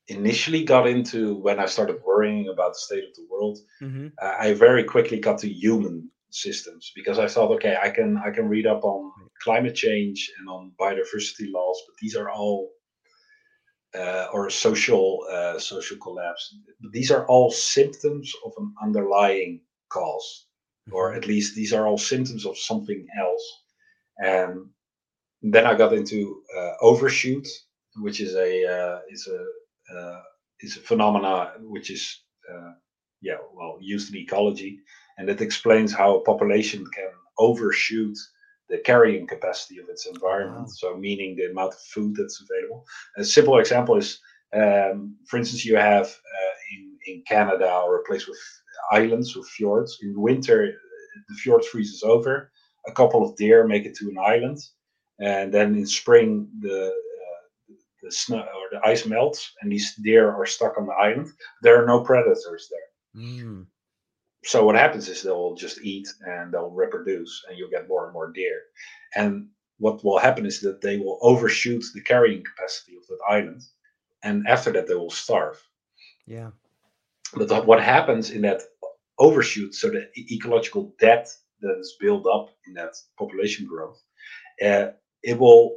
initially got into when I started worrying about the state of the world, mm-hmm. uh, I very quickly got to human systems because I thought, okay, I can I can read up on climate change and on biodiversity laws, but these are all uh, or social uh, social collapse. These are all symptoms of an underlying because mm-hmm. or at least these are all symptoms of something else. And then I got into uh, overshoot, which is a uh, is a uh, is a phenomena which is uh, yeah, well, used in ecology, and it explains how a population can overshoot the carrying capacity of its environment. Wow. So, meaning the amount of food that's available. A simple example is, um, for instance, you have uh, in in Canada or a place with islands with fjords. In winter, the fjord freezes over. A couple of deer make it to an island, and then in spring the the snow or the ice melts, and these deer are stuck on the island. There are no predators there. Mm. So what happens is they'll just eat and they'll reproduce, and you'll get more and more deer. And what will happen is that they will overshoot the carrying capacity of that island, and after that they will starve. Yeah. But what happens in that overshoot, so the ecological debt that is built up in that population growth, uh, it will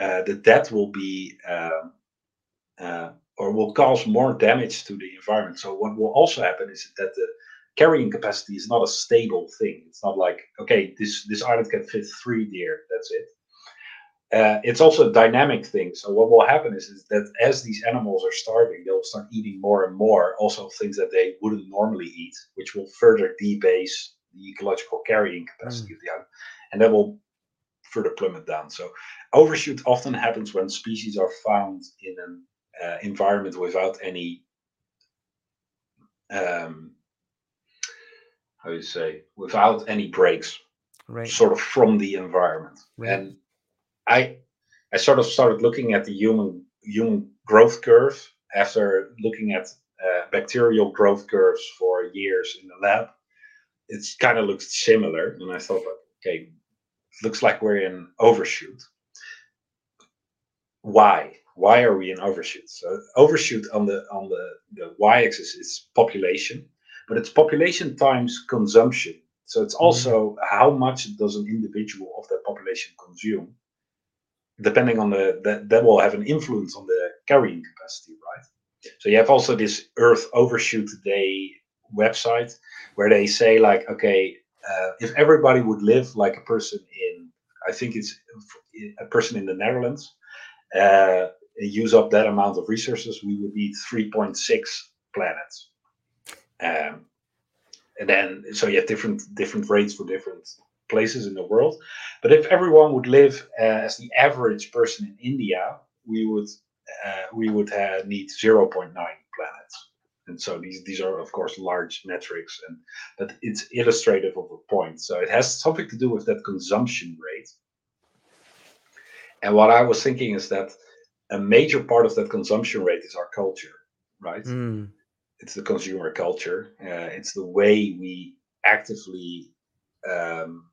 uh, that debt will be um, uh, or will cause more damage to the environment. So what will also happen is that the carrying capacity is not a stable thing. It's not like okay, this this island can fit three deer. That's it. Uh, it's also a dynamic thing. So what will happen is, is that as these animals are starving, they'll start eating more and more, also things that they wouldn't normally eat, which will further debase the ecological carrying capacity mm. of the island, and that will further plummet down. So overshoot often happens when species are found in an uh, environment without any um, how you say without any breaks right. sort of from the environment right. and I I sort of started looking at the human human growth curve after looking at uh, bacterial growth curves for years in the lab. It's kind of looked similar, and I thought, okay, looks like we're in overshoot. Why? Why are we in overshoot? So overshoot on the on the the y-axis is population, but it's population times consumption. So it's mm-hmm. also mm-hmm. how much does an individual of that population consume depending on the that, that will have an influence on the carrying capacity, right? So you have also this Earth Overshoot Day website where they say like, okay, uh, if everybody would live like a person in, I think it's a person in the Netherlands, uh, use up that amount of resources, we would need 3.6 planets. Um, and then so you have different different rates for different places in the world. But if everyone would live uh, as the average person in India, we would uh, we would uh, need 0.9 planets. And so these these are of course large metrics, and but it's illustrative of a point. So it has something to do with that consumption rate. And what I was thinking is that a major part of that consumption rate is our culture, right? Mm. It's the consumer culture. Uh, it's the way we actively um,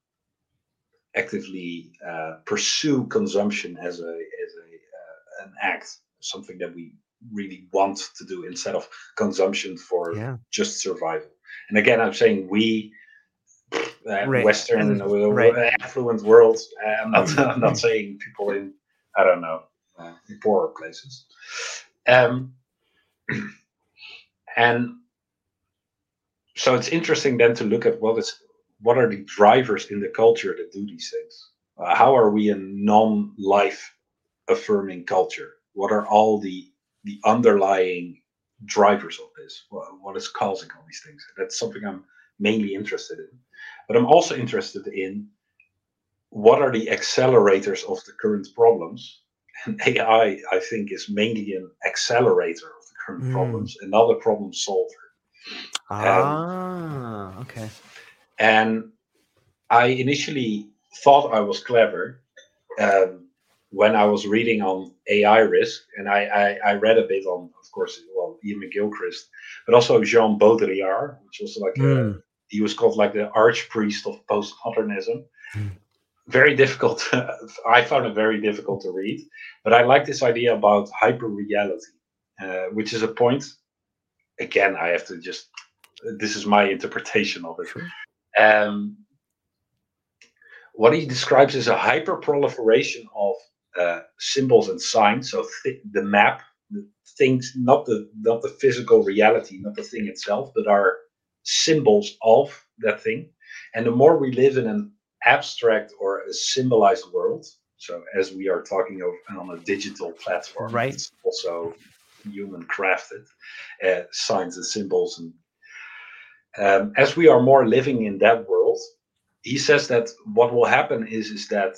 actively uh, pursue consumption as a as a uh, an act, something that we really want to do instead of consumption for yeah. just survival. And again, I'm saying we. Uh, right. Western right. affluent world. Uh, I'm not. I'm not saying people in I don't know uh, in poorer places. Um, and so it's interesting then to look at what is what are the drivers in the culture that do these things? Uh, how are we a non-life affirming culture? What are all the the underlying drivers of this? What, what is causing all these things? That's something I'm mainly interested in. But I'm also interested in what are the accelerators of the current problems? And AI, I think, is mainly an accelerator of the current mm. problems, another problem solver. Ah, um, okay. And I initially thought I was clever um, when I was reading on AI risk, and I, I, I, read a bit on, of course, well, Iain McGilchrist, but also Jean Baudrillard, which was like mm. a, hmm. He was called like the archpriest of postmodernism. Mm. Very difficult. I found it very difficult to read, but I like this idea about hyper reality, uh, which is a point. Again, I have to just. This is my interpretation of it. Sure. Um, what he describes is a hyperproliferation of uh, symbols and signs. So th- the map, the things, not the not the physical reality, not the thing itself, but are symbols of that thing. And the more we live in an abstract or a symbolized world, so as we are talking of on a digital platform, right? It's also human crafted uh, signs and symbols and um, as we are more living in that world, he says that what will happen is is that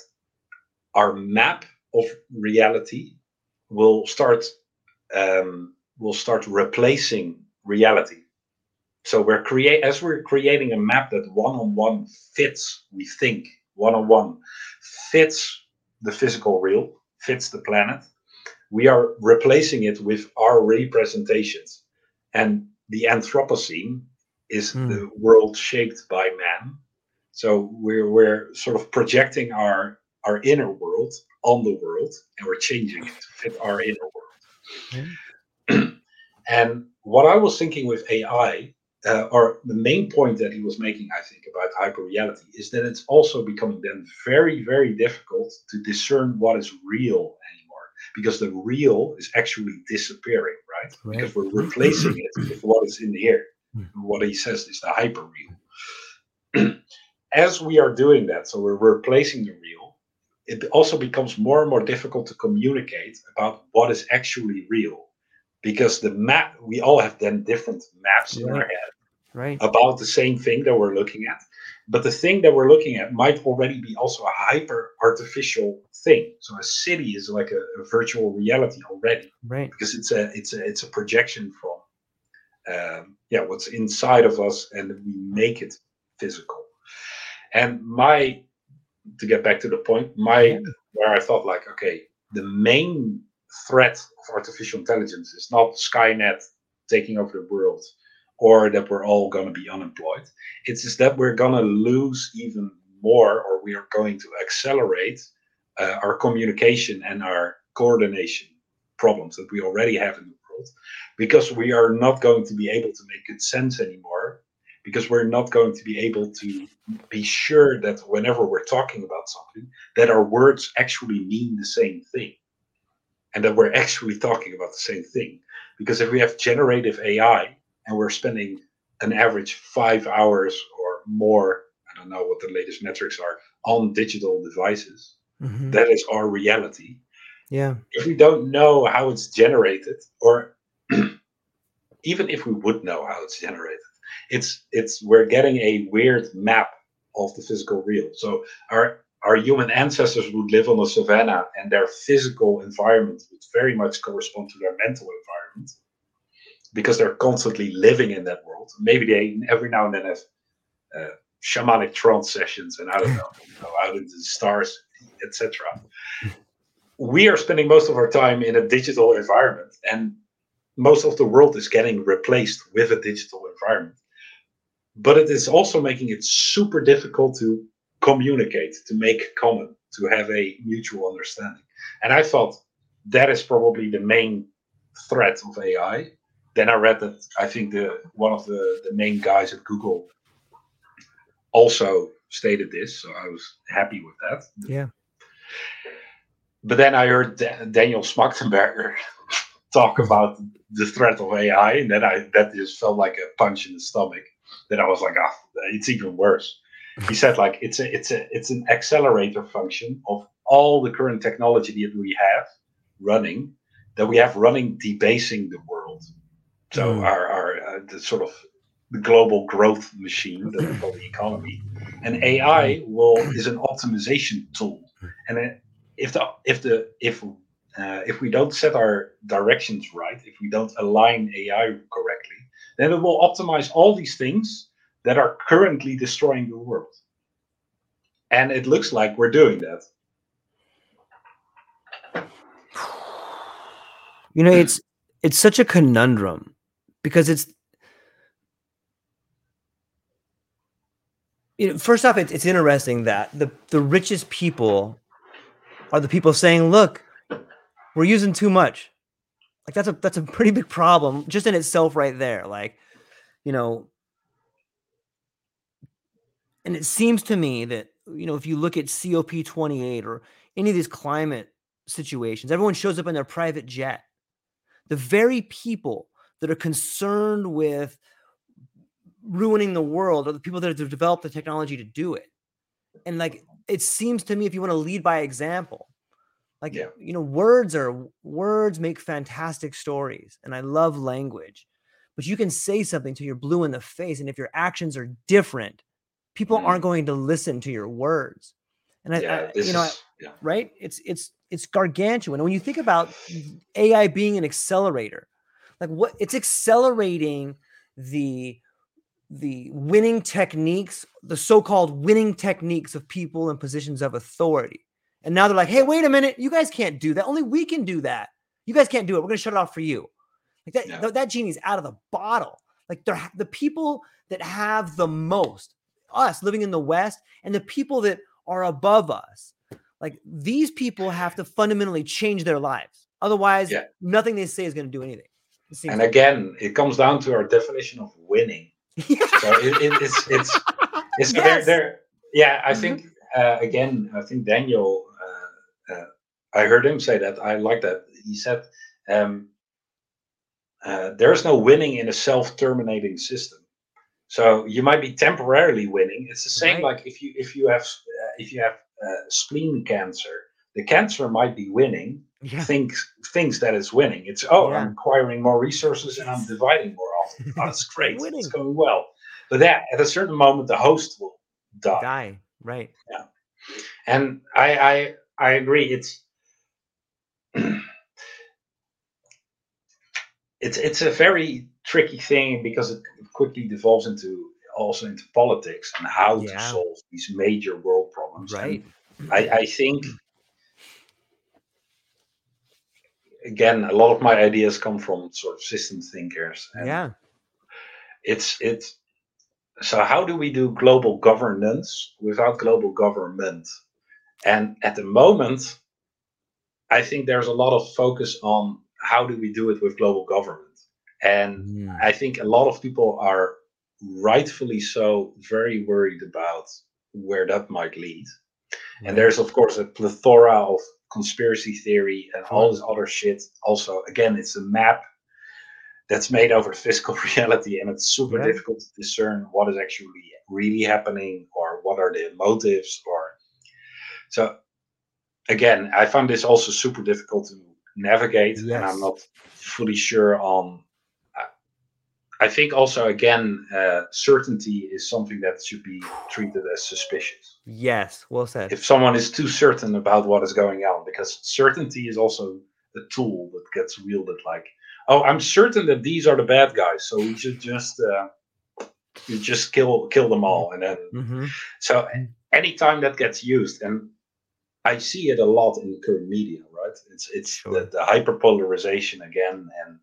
our map of reality will start um, will start replacing reality. So we're create as we're creating a map that one on one fits. We think one on one fits the physical real, fits the planet. We are replacing it with our representations, and the Anthropocene is mm. the world shaped by man. So we're we're sort of projecting our our inner world on the world, and we're changing it to fit our inner world. Mm. and what I was thinking with AI, uh, or the main point that he was making, I think, about hyper reality is that it's also becoming then very, very difficult to discern what is real anymore because the real is actually disappearing, right? right. Because we're replacing it with what is in the air. Hmm. What he says is the hyper real. As we are doing that, so we're replacing the real, it also becomes more and more difficult to communicate about what is actually real because the map we all have then different maps right. in our head right. about the same thing that we're looking at. But the thing that we're looking at might already be also a hyper artificial thing. So a city is like a, a virtual reality already right. because it's a it's a it's a projection from um, yeah what's inside of us and we make it physical. And my to get back to the point my yeah. where i thought like okay the main threat of artificial intelligence is not skynet taking over the world or that we're all going to be unemployed. It's just that we're going to lose even more or we are going to accelerate uh, our communication and our coordination problems that we already have in the world because we are not going to be able to make good sense anymore because we're not going to be able to be sure that whenever we're talking about something that our words actually mean the same thing and that we're actually talking about the same thing because if we have generative ai and we're spending an average five hours or more i don't know what the latest metrics are on digital devices mm-hmm. that is our reality yeah if we don't know how it's generated or even if we would know how it's generated it's it's we're getting a weird map of the physical real. So our our human ancestors would live on the savannah, and their physical environment would very much correspond to their mental environment because they're constantly living in that world. Maybe they every now and then have uh, shamanic trance sessions, and I don't know, you know out into the stars, etc. We are spending most of our time in a digital environment, and most of the world is getting replaced with a digital environment but it is also making it super difficult to communicate, to make common, to have a mutual understanding. And I thought that is probably the main threat of AI. Then I read that I think the one of the, the main guys at Google also stated this, so I was happy with that. Yeah. But then I heard da- Daniel Schmachtenberger talk about the threat of AI, and then I that just felt like a punch in the stomach then I was like, ah, it's even worse. He said like it's a it's a it's an accelerator function of all the current technology that we have running that we have running debasing the world. So mm. our our uh, the sort of the global growth machine that we call the economy, and AI will is an optimization tool. And if the if the if uh, if we don't set our directions right, if we don't align AI correctly, then it will optimize all these things that are currently destroying the world. And it looks like we're doing that. You know, it's it's such a conundrum because it's you know, first off, it's, it's interesting that the, the richest people are the people saying, look, we're using too much. Like that's a that's a pretty big problem just in itself right there. Like, you know, and it seems to me that you know if you look at COP28 or any of these climate situations, everyone shows up in their private jet. The very people that are concerned with ruining the world are the people that have developed the technology to do it. And like it seems to me if you want to lead by example, like yeah. you know, words are words make fantastic stories, and I love language. but you can say something till you're blue in the face. And if your actions are different, people Mm. aren't going to listen to your words. And I, yeah, I this you know, I- is yeah. right? It's it's it's gargantuan. And when you think about AI being an accelerator, like what it's accelerating the the winning techniques, the so-called winning techniques of people in positions of authority. And now they're like, hey, wait a minute, you guys can't do that. Only we can do that. You guys can't do it. We're gonna shut it off for you. Like that, Yeah. that genie's out of the bottle. Like they're the people that have the most, us living in the West, and the people that are above us. Like these people have to fundamentally change their lives. Otherwise, Yeah. nothing they say is going to do anything. And like- again, it comes down to our definition of winning. So it, it, it's it's it's Yes. there. there yeah, I Mhm. think uh, again, I think Daniel. Uh, uh, I heard him say that. I like that. He said, um, uh, "There's no winning in a self-terminating system." So you might be temporarily winning. It's the same Right. like if you if you have uh, if you have uh, spleen cancer, the cancer might be winning, yeah. thinks thinks that it's winning. It's oh, Yeah. I'm acquiring more resources and I'm dividing more often. Oh, that's great. Winning. It's going well. But that at a certain moment, the host will die. Die. Right. And I I I agree. It's it's it's a very tricky thing because it quickly devolves into also into politics and how to solve these major world problems. Right. I, I think again a lot of my ideas come from sort of system thinkers Yeah. it's it's so how do we do global governance without global government and at the moment i think there's a lot of focus on how do we do it with global government and Mm. I think a lot of people are rightfully so very worried about where that might lead. And there's of course a plethora of conspiracy theory and all this other shit. Also, again, it's a map that's made over physical reality, and it's super Yeah. difficult to discern what is actually really happening or what are the motives or so again, I find this also super difficult to navigate, and I'm not fully sure on I think also again, uh, certainty is something that should be treated as suspicious. Yes. Well said. If someone is too certain about what is going on, because certainty is also a tool that gets wielded like, oh, I'm certain that these are the bad guys, so we should just uh, you just kill kill them all, and then hmm so anytime that gets used, and I see it a lot in current media, right? It's it's Sure. the, the hyperpolarization again, and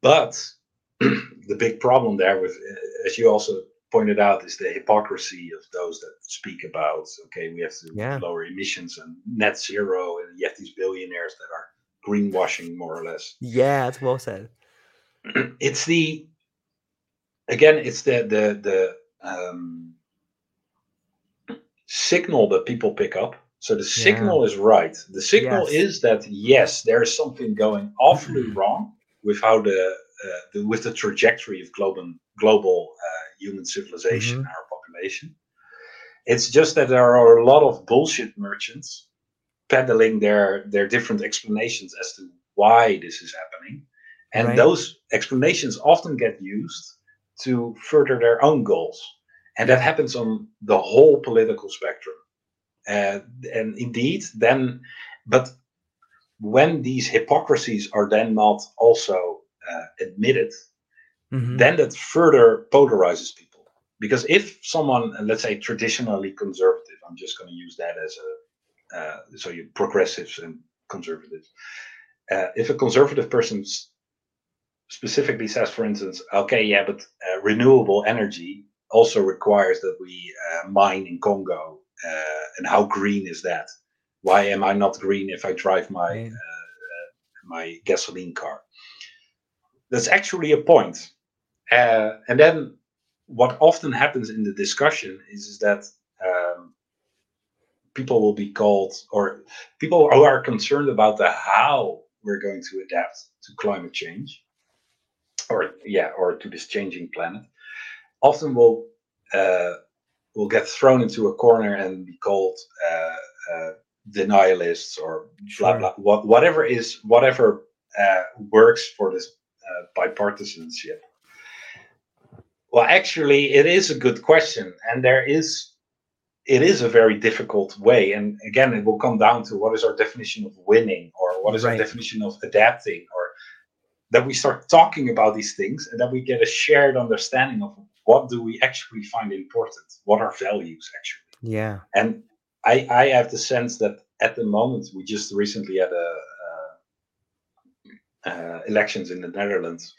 but the big problem there, with uh, as you also pointed out, is the hypocrisy of those that speak about okay, we have to Yeah. lower emissions and net zero, and you have these billionaires that are greenwashing more or less Yeah. That's well said. it's the again it's the the the um, signal that people pick up so the signal is right the signal Yes. is that yes there's something going awfully wrong with how the, uh, the with the trajectory of global global uh, human civilization Mhm. our population it's just that there are a lot of bullshit merchants peddling their their different explanations as to why this is happening and Right. those explanations often get used to further their own goals and that happens on the whole political spectrum uh, and indeed then but when these hypocrisies are then not also uh, admitted Mhm. then that further polarizes people because if someone uh, let's say traditionally conservative i'm just going to use that as a uh, so you progressives and conservatives uh, if a conservative person specifically says for instance okay yeah but uh, renewable energy also requires that we uh, mine in congo uh, and how green is that why am i not green if i drive my Right. uh, my gasoline car that's actually a point uh, and then what often happens in the discussion is, is that um, people will be called, or people who are concerned about the how we're going to adapt to climate change, or yeah, or to this changing planet, often will uh, will get thrown into a corner and be called uh, uh, denialists or blah Sure. blah what, whatever is whatever uh, works for this uh, bipartisanship? Well, actually, it is a good question, and there is it is a very difficult way. And again, it will come down to what is our definition of winning, or what is right. our definition of adapting, or that we start talking about these things, and that we get a shared understanding of what do we actually find important, what are values actually. Yeah. And I I have the sense that at the moment we just recently had a, uh, uh, elections in the Netherlands,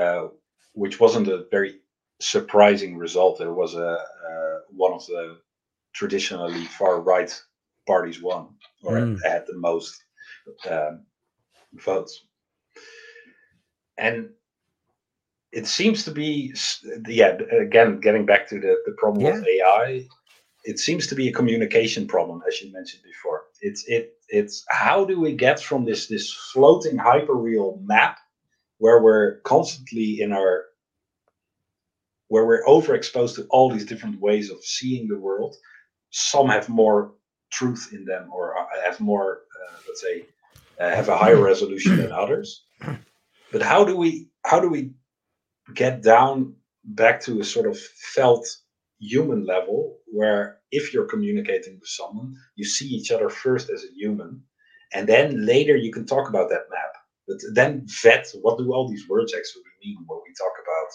uh, which wasn't a very surprising result. There was a uh, one of the traditionally far right parties won or mm. had the most um, votes, and it seems to be yeah. Again, getting back to the the problem yeah. of AI, it seems to be a communication problem, as you mentioned before. It's it it's how do we get from this this floating hyperreal map where we're constantly in our where we're overexposed to all these different ways of seeing the world. Some have more truth in them, or have more, uh, let's say, uh, have a higher resolution than others. But how do we how do we get down back to a sort of felt human level where if you're communicating with someone, you see each other first as a human, and then later you can talk about that map. But then vet what do all these words actually mean when we talk about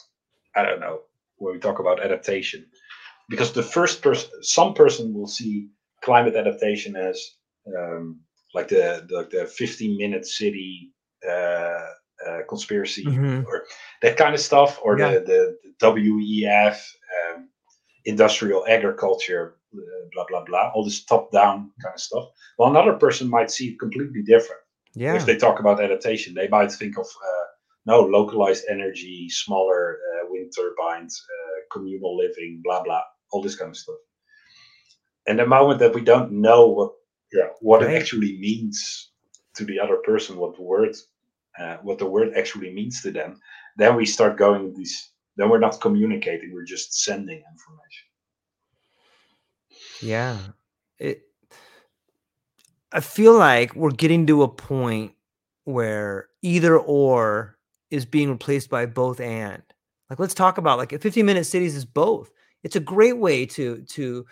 I don't know when we talk about adaptation, because the first person, some person will see climate adaptation as um, like the, the the 15 minute city uh, uh, conspiracy mm-hmm. or that kind of stuff, or yeah. the, the, the WEF um, industrial agriculture, uh, blah blah blah, all this top down kind of stuff. Well, another person might see it completely different. Yeah. If they talk about adaptation, they might think of uh, no localized energy, smaller uh, wind turbines, uh, communal living, blah blah, all this kind of stuff. And the moment that we don't know what yeah what right. it actually means to the other person, what the word uh, what the word actually means to them, then we start going these then we're not communicating we're just sending information. Yeah. It i feel like we're getting to a point where either or is being replaced by both and. Like let's talk about like 15 minute cities is both. It's a great way to to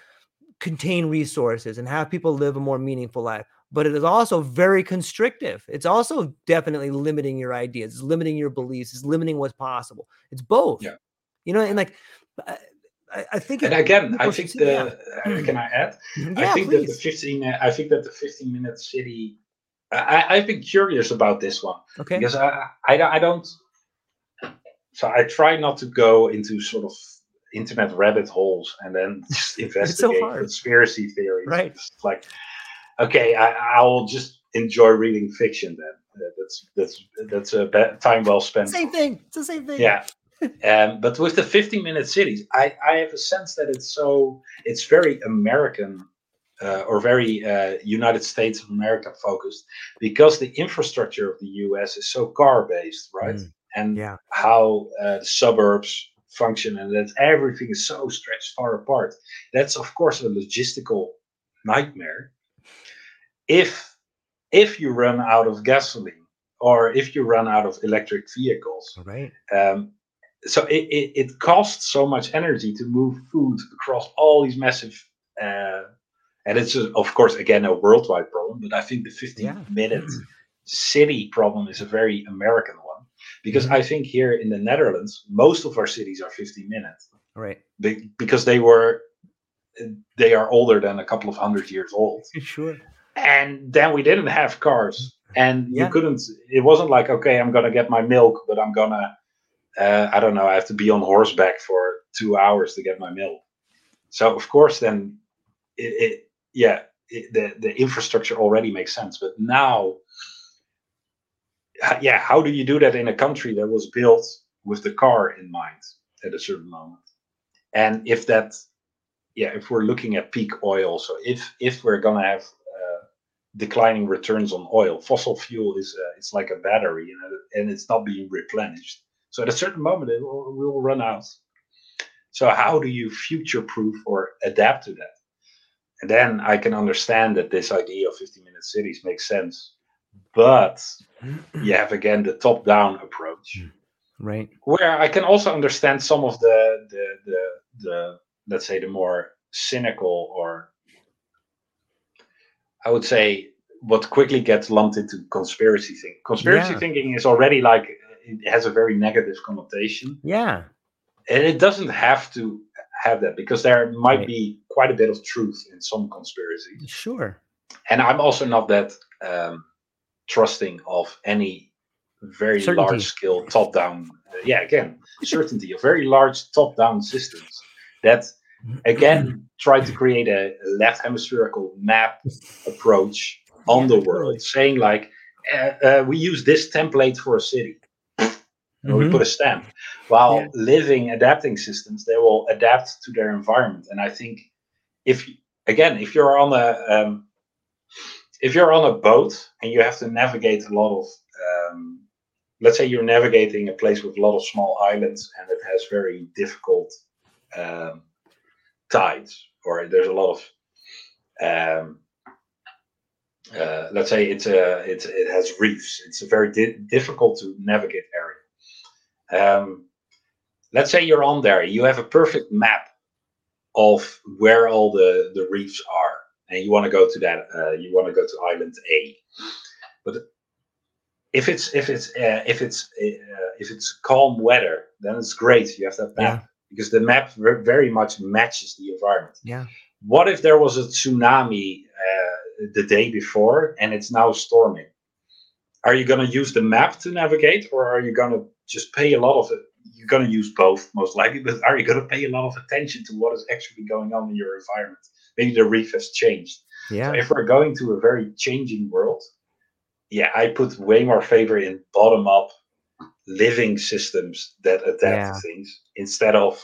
contain resources and have people live a more meaningful life but it is also very constrictive. It's also definitely limiting your ideas, it's limiting your beliefs, it's limiting what's possible. It's both. Yeah. You know, and like I, I think And again, I think the yeah. uh, can I add? Yeah, I think please. that the 15 uh, I think that the 15 minute city I, I've been curious about this one. Okay. Because I, I I don't so I try not to go into sort of internet rabbit holes and then just investigate so conspiracy theories. Right. It's like okay, I, will just enjoy reading fiction then. Uh, that's that's that's a time well spent. Same thing. It's the same thing. Yeah. um, but with the 15 minute cities, I, I have a sense that it's so it's very American uh, or very uh, United States of America focused because the infrastructure of the US is so car based, right? Mm, and yeah. how uh, the suburbs function and that everything is so stretched far apart. That's of course a logistical nightmare if if you run out of gasoline or if you run out of electric vehicles right. um, so it, it, it, costs so much energy to move food across all these massive uh, and it's a, of course again a worldwide problem but i think the 15 yeah. minute city problem is a very american one because mm-hmm. i think here in the netherlands most of our cities are 15 minutes right. Be- because they were they are older than a couple of hundred years old. Sure and then we didn't have cars. And yeah. you couldn't it wasn't like okay i'm gonna get my milk but i'm gonna uh, i don't know i have to be on horseback for two hours to get my milk. So of course then it, it yeah it, the, the infrastructure already makes sense. But now yeah how do you do that in a country that was built with the car in mind at a certain moment? And if that yeah if we're looking at peak oil so if if we're gonna have declining returns on oil. Fossil fuel is uh, it's like a battery, you know, and it's not being replenished. So at a certain moment, it will, will run out. So how do you future-proof or adapt to that? And then I can understand that this idea of 50-minute cities makes sense. but you have again the top-down approach, right? Where I can also understand some of the the the, the let's say the more cynical or I would say what quickly gets lumped into conspiracy thinking. Conspiracy yeah. thinking is already like it has a very negative connotation. Yeah. And it doesn't have to have that because there might right. be quite a bit of truth in some conspiracies. Sure. And I'm also not that um, trusting of any very certainty. large scale top down. Uh, yeah, again, certainty of very large top down systems that again try to create a left hemispherical map approach on the world, saying like uh, uh, we use this template for a city. Mm-hmm. we put a stamp. While yeah. living, adapting systems, they will adapt to their environment. And I think if again, if you're on a um, if you're on a boat and you have to navigate a lot of um, let's say you're navigating a place with a lot of small islands and it has very difficult um, tides or there's a lot of um, uh, let's say it's a it's, it has reefs it's a very di- difficult to navigate area um, let's say you're on there, you have a perfect map of where all the, the reefs are, and you want to go to that, uh, you want to go to island A. But if it's if it's uh, if it's uh, if it's calm weather, then it's great. You have that map. Because the map very much matches the environment. Yeah. What if there was a tsunami uh, the day before and it's now storming? Are you going to use the map to navigate, or are you going to just pay a lot of it. You're going to use both most likely, but are you going to pay a lot of attention to what is actually going on in your environment? Maybe the reef has changed. Yeah. So if we're going to a very changing world, yeah, I put way more favor in bottom up living systems that adapt yeah. to things instead of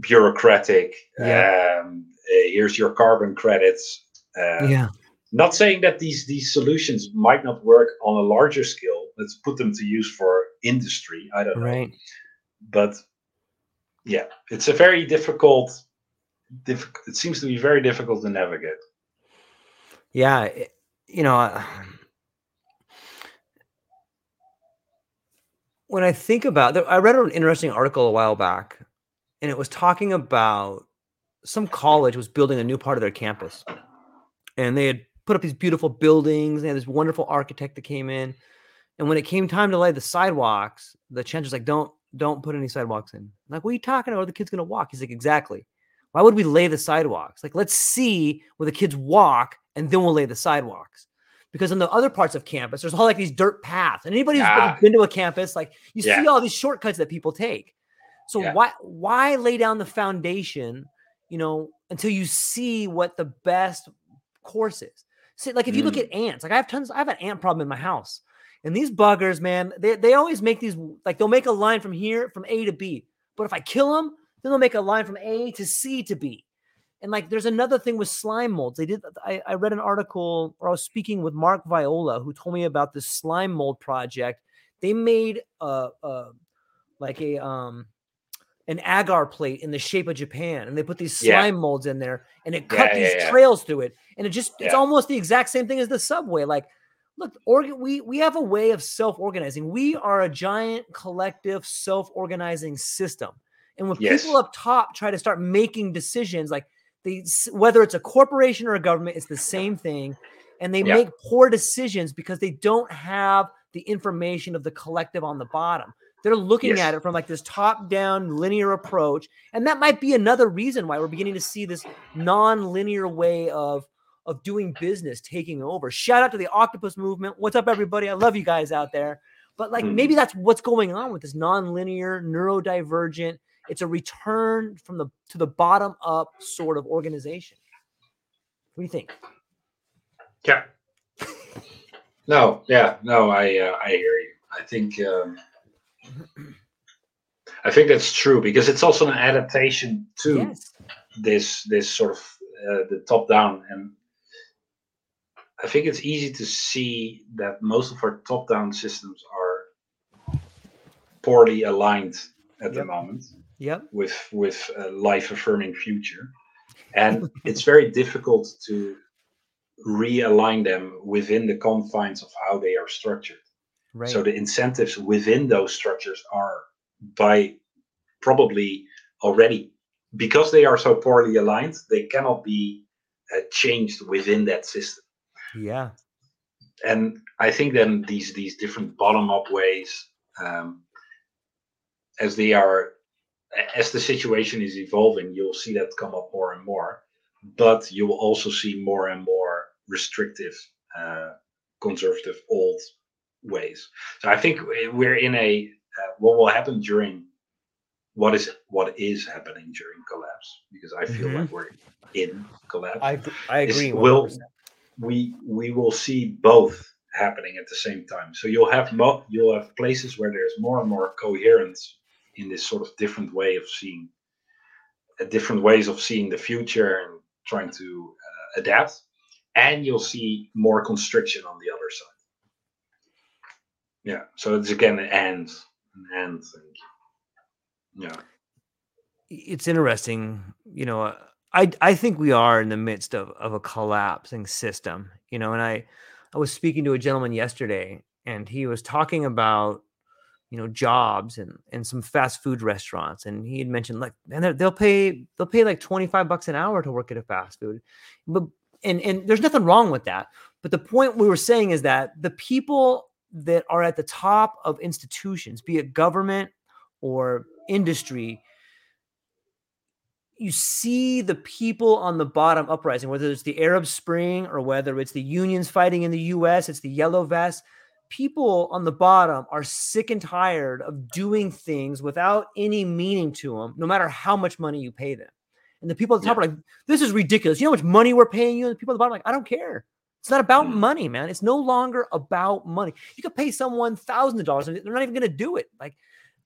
bureaucratic. Yeah. Um, uh, here's your carbon credits. Uh, yeah. Not saying that these these solutions might not work on a larger scale. Let's put them to use for industry. I don't right. know. But yeah, it's a very difficult. Difficult. It seems to be very difficult to navigate. Yeah, you know. When I think about, I read an interesting article a while back, and it was talking about some college was building a new part of their campus, and they had put up these beautiful buildings. They had this wonderful architect that came in, and when it came time to lay the sidewalks, the chancellor's like, "Don't don't put any sidewalks in." I'm like, what are you talking about? Where the kid's gonna walk? He's like, exactly. Why would we lay the sidewalks? Like, let's see where the kids walk, and then we'll lay the sidewalks. Because in the other parts of campus, there's all like these dirt paths. And anybody who's yeah. been to a campus, like you yeah. see all these shortcuts that people take. So yeah. why why lay down the foundation, you know, until you see what the best course is? See, like if you mm. look at ants, like I have tons, I have an ant problem in my house. And these buggers, man, they, they always make these like they'll make a line from here from A to B. But if I kill them, then they'll make a line from A to C to B. And like there's another thing with slime molds. They did I, I read an article or I was speaking with Mark Viola who told me about this slime mold project. They made a, a like a um an agar plate in the shape of Japan, and they put these slime yeah. molds in there, and it cut yeah, these yeah, trails through it, and it just it's almost the exact same thing as the subway. Like look, organ, we we have a way of self-organizing. We are a giant collective self-organizing system. And when yes. people up top try to start making decisions, like they whether it's a corporation or a government, it's the same thing. And they make poor decisions because they don't have the information of the collective on the bottom. They're looking yes. at it from like this top-down linear approach. And that might be another reason why we're beginning to see this non-linear way of of doing business taking over. Shout out to the octopus movement. What's up, everybody? I love you guys out there. But like maybe mm-hmm. that's what's going on with this non-linear, neurodivergent. It's a return from the to the bottom up sort of organization. What do you think? Yeah. No, yeah, no, I uh, I hear you. I think um, I think that's true because it's also an adaptation to yes. this this sort of uh, the top down and I think it's easy to see that most of our top-down systems are poorly aligned at yep. the moment. Yep. With with a life-affirming future, and it's very difficult to realign them within the confines of how they are structured. Right. So the incentives within those structures are by probably already because they are so poorly aligned, they cannot be uh, changed within that system. yeah. And I think then these these different bottom up ways, um, as they are, as the situation is evolving, you'll see that come up more and more. But you will also see more and more restrictive, uh, conservative old ways. So I think we're in a uh, what will happen during what is what is happening during collapse because I feel Mhm. like we're in collapse. I I is agree. will we we will see both happening at the same time. So you'll have mo- you'll have places where there's more and more coherence in this sort of different way of seeing, uh, different ways of seeing the future and trying to uh, adapt, and you'll see more constriction on the other side. Yeah, so it's again an and an and thing. Yeah. it's interesting you know uh, i i think we are in the midst of of a collapsing system you know and i i was speaking to a gentleman yesterday and he was talking about you know jobs and and some fast food restaurants and he had mentioned like and they'll pay they'll pay like 25 bucks an hour to work at a fast food but and and there's nothing wrong with that but the point we were saying is that the people that are at the top of institutions be it government or industry you see the people on the bottom uprising, whether it's the Arab Spring or whether it's the unions fighting in the US, it's the yellow vest. People on the bottom are sick and tired of doing things without any meaning to them, no matter how much money you pay them. And the people at the top are like, this is ridiculous. You know how much money we're paying you? And the people at the bottom are like, I don't care. It's not about Mm. money, man. It's no longer about money. You could pay someone thousands of dollars and they're not even going to do it. Like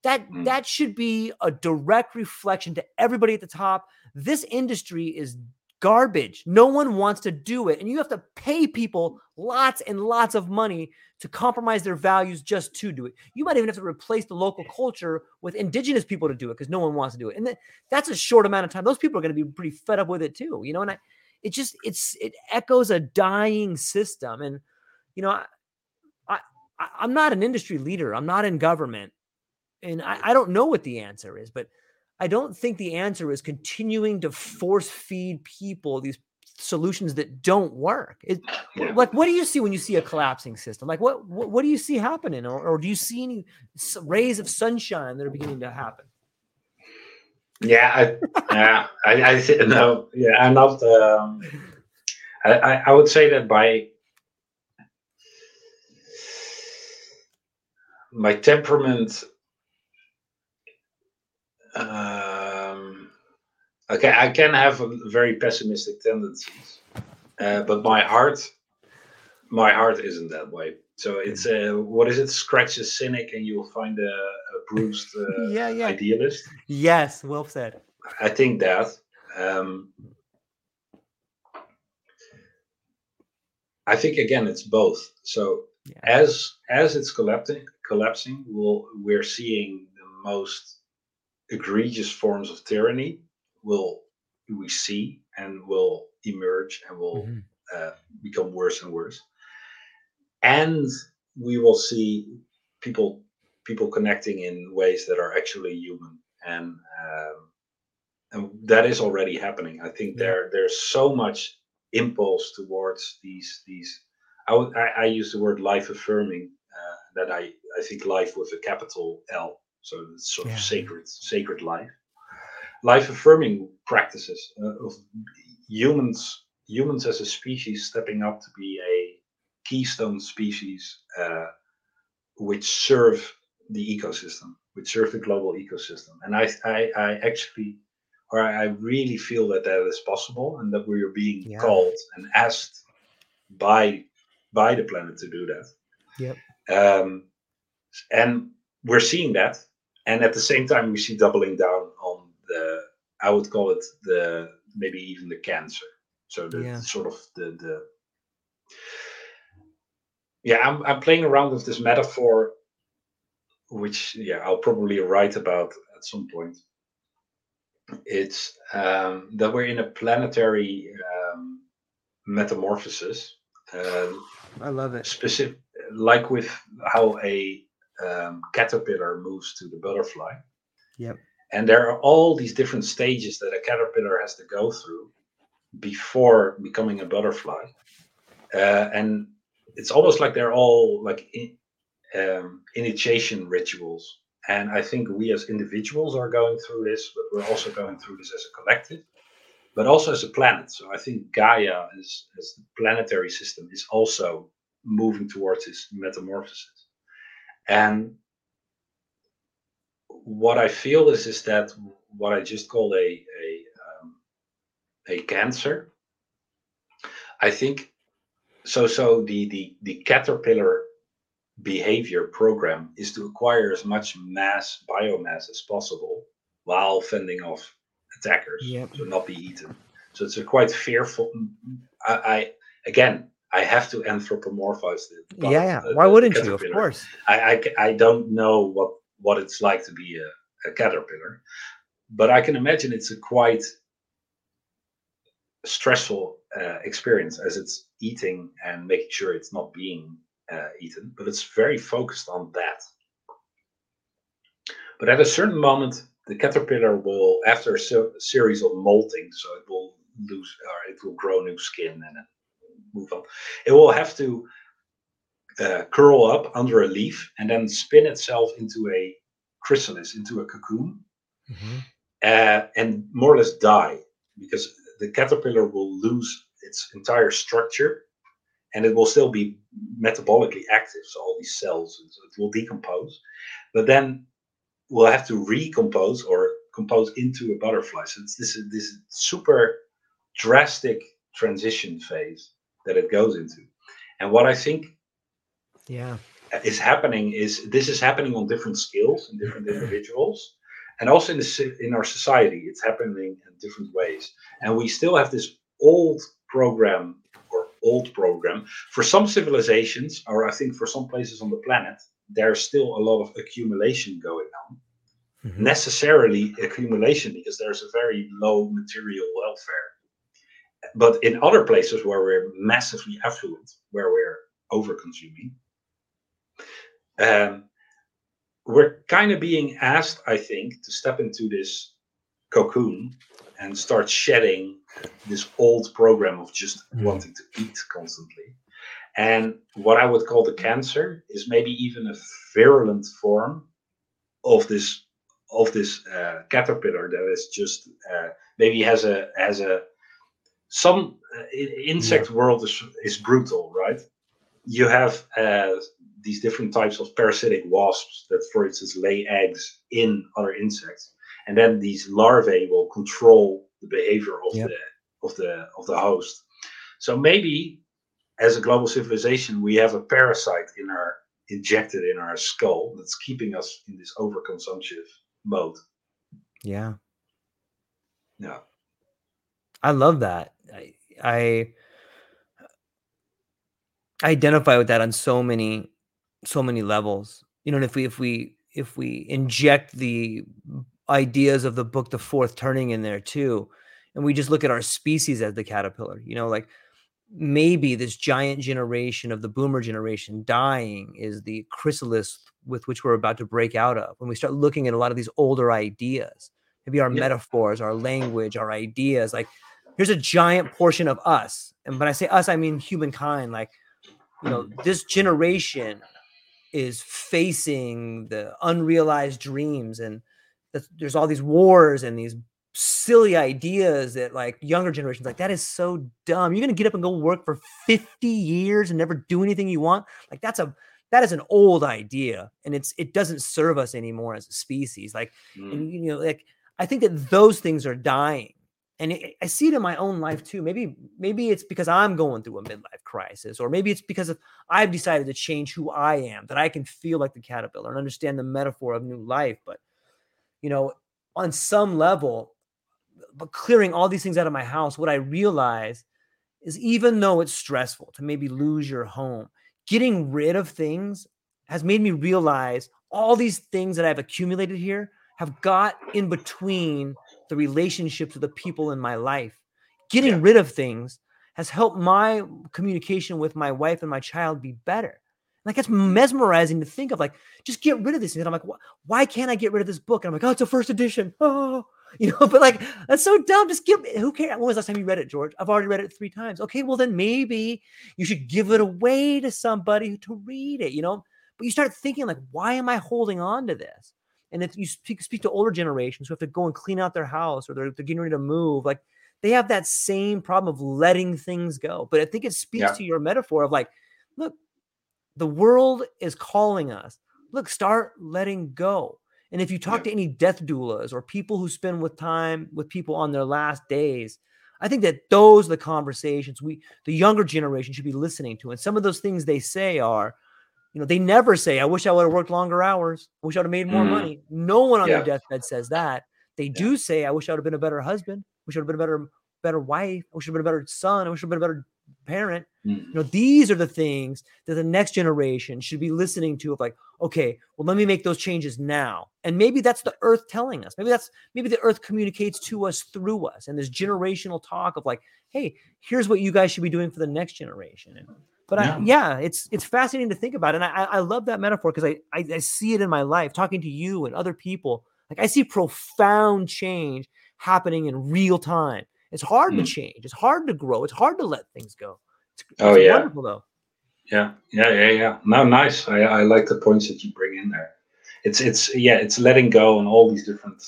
that, Mm. that should be a direct reflection to everybody at the top this industry is garbage. No one wants to do it. And you have to pay people lots and lots of money to compromise their values just to do it. You might even have to replace the local culture with indigenous people to do it because no one wants to do it. And that, that's a short amount of time. Those people are going to be pretty fed up with it too, you know. And I, it just it's it echoes a dying system. And you know, I, I I'm not an industry leader. I'm not in government, and I, I don't know what the answer is, but I don't think the answer is continuing to force feed people these solutions that don't work. It, Yeah. Like, what do you see when you see a collapsing system? Like, what what, what do you see happening, or, or do you see any rays of sunshine that are beginning to happen? Yeah, I, yeah, I, I th- no, yeah, I'm not. Um, I, I, I would say that by my temperament, um, okay, I can have a very pessimistic tendencies, uh, but my heart, my heart isn't that way. So it's uh, what is it? Scratch a cynic, and you'll find a, a bruised uh, yeah, yeah. idealist. Yes, well said. I think that. Um, I think again, it's both. So Yeah. as as it's collapsing, collapsing, we'll, we're seeing the most egregious forms of tyranny will we see and will emerge and will Mhm. uh, become worse and worse. And we will see people people connecting in ways that are actually human, and um, and that is already happening. I think Yeah. there there's so much impulse towards these these. I would I, I use the word life affirming uh, that I I think life with a capital L, so it's sort Yeah. of sacred sacred life. Life affirming practices uh, of humans humans as a species stepping up to be a keystone species uh, which serve the ecosystem, which serve the global ecosystem. And I, I, I actually, or I really feel that that is possible, and that we are being Yeah. called and asked by by the planet to do that. Yep. Um, and we're seeing that, and at the same time, we see doubling down the. I would call it the maybe even the cancer. So the Yeah. sort of the the yeah I'm, I'm playing around with this metaphor which yeah i'll probably write about at some point it's um, that we're in a planetary um, metamorphosis. Um, I love it. Specific, like with how a um, caterpillar moves to the butterfly. Yep. And there are all these different stages that a caterpillar has to go through before becoming a butterfly. Uh, and it's almost like they're all like in, um, initiation rituals. And I think we as individuals are going through this, but we're also going through this as a collective, but also as a planet. So I think Gaia, as, as the planetary system, is also moving towards this metamorphosis. And what I feel is is that what I just call a a um, a cancer. I think so. So the the the caterpillar behavior program is to acquire as much mass biomass as possible while fending off attackers, yep. so not be eaten. So it's a quite fearful. I, I again, I have to anthropomorphize it. Yeah, yeah. Why wouldn't you? Of course. I, I, I don't know what what it's like to be a, a caterpillar, but I can imagine it's a quite stressful uh, experience as it's eating and making sure it's not being uh, eaten. But it's very focused on that. But at a certain moment, the caterpillar will, after a series of molting, so it will lose or it will grow new skin and move on. It will have to uh, curl up under a leaf and then spin itself into a chrysalis, into a cocoon, mm-hmm. uh, and more or less die because the caterpillar will lose its entire structure and it will still be metabolically active. So all these cells, so it will decompose, but then we'll have to recompose or compose into a butterfly. So it's this this super drastic transition phase that it goes into. And what I think yeah. is happening is this is happening on different scales in different individuals. And also in the in our society it's happening in different ways. And we still have this old program or old program. For some civilizations or i think for some places on the planet there's still a lot of accumulation going on. Mm-hmm. necessarily accumulation because there's a very low material welfare. But in other places where we're massively affluent, where we're over consuming, um, we're kind of being asked, I think, to step into this cocoon and start shedding this old program of just mm. wanting to eat constantly. And what I would call the cancer is maybe even a virulent form of this of this uh, caterpillar that is just uh, maybe has a has a some uh, insect yeah. world is is brutal, right? You have uh, these different types of parasitic wasps that, for instance, lay eggs in other insects, and then these larvae will control the behavior of yep. the of the of the host. So maybe, as a global civilization, we have a parasite in our injected in our skull that's keeping us in this overconsumptive mode. Yeah. Yeah. I love that. I, I identify with that on so many so many levels. You know, and if we if we if we inject the ideas of the book The Fourth Turning in there too, and we just look at our species as the caterpillar, you know, like maybe this giant generation of the boomer generation dying is the chrysalis with which we're about to break out of when we start looking at a lot of these older ideas maybe our yeah. metaphors our language our ideas like here's a giant portion of us. And when I say us, I mean humankind. Like, you know, this generation is facing the unrealized dreams and there's all these wars and these silly ideas that like younger generations like that is so dumb. You're gonna get up and go work for 50 years and never do anything you want? Like that's a that is an old idea and it's it doesn't serve us anymore as a species. Like mm. and, you know like i think that those things are dying and I see it in my own life too. Maybe maybe it's because I'm going through a midlife crisis, or maybe it's because of I've decided to change who I am, that I can feel like the caterpillar and understand the metaphor of new life. But you know, on some level, but clearing all these things out of my house, what I realize is even though it's stressful to maybe lose your home, getting rid of things has made me realize all these things that I've accumulated here have got in between the relationships with the people in my life. Getting yeah. rid of things has helped my communication with my wife and my child be better. Like it's mm. mesmerizing to think of like, just get rid of this. And I'm like, why can't I get rid of this book? And I'm like, oh, it's a first edition. Oh, you know, but like that's so dumb. Just give who cares? When was the last time you read it, George? I've already read it three times. Okay, well then maybe you should give it away to somebody to read it, you know. But you start thinking like, why am I holding on to this? And if you speak, speak to older generations who have to go and clean out their house or they're, they're getting ready to move, like they have that same problem of letting things go. But I think it speaks yeah. to your metaphor of like, look, the world is calling us. Look, start letting go. And if you talk yeah. to any death doulas or people who spend with time with people on their last days, I think that those are the conversations we, the younger generation, should be listening to. And some of those things they say are, you know, they never say, "I wish I would have worked longer hours. I wish I would have made more mm. money." No one on yeah. their deathbed says that. They yeah. do say, "I wish I would have been a better husband. I wish I would have been a better, better wife. I wish I would have been a better son. I wish I would have been a better parent. Mm. You know, these are the things that the next generation should be listening to of like, okay, well, let me make those changes now. And maybe that's the earth telling us. Maybe that's maybe the earth communicates to us through us. And this generational talk of like, hey, here's what you guys should be doing for the next generation. And but yeah. I, yeah, it's it's fascinating to think about. And I, I love that metaphor because I, I I see it in my life, talking to you and other people. Like I see profound change happening in real time it's hard mm. to change. It's hard to grow. It's hard to let things go. It's, oh it's yeah, wonderful though. Yeah, yeah, yeah, yeah. No, nice. I, I like the points that you bring in there. It's it's yeah, it's letting go on all these different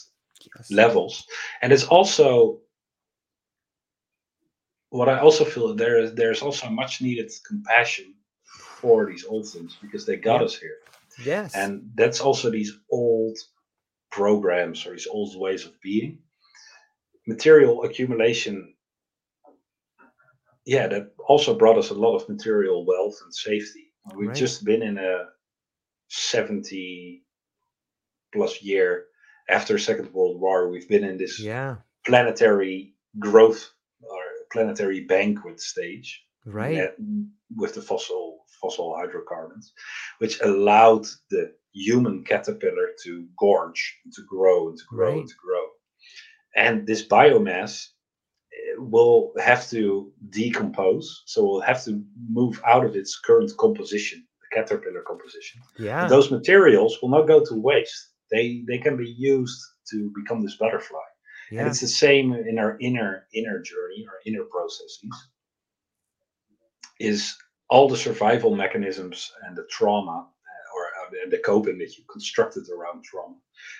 yes. levels, and it's also what I also feel there is there's also much needed compassion for these old things because they got yeah. us here. Yes, and that's also these old programs or these old ways of being material accumulation yeah that also brought us a lot of material wealth and safety we've right. just been in a 70 plus year after second world war we've been in this yeah planetary growth planetary banquet stage right. with the fossil fossil hydrocarbons which allowed the human caterpillar to gorge to grow and to grow right. and to grow. And this biomass eh, will have to decompose so we'll have to move out of its current composition the caterpillar composition. Yeah. Those materials will not go to waste. They they can be used to become this butterfly yeah. and it's the same in our inner inner journey our inner processes is all the survival mechanisms and the trauma eh, or uh, the coping that you constructed around trauma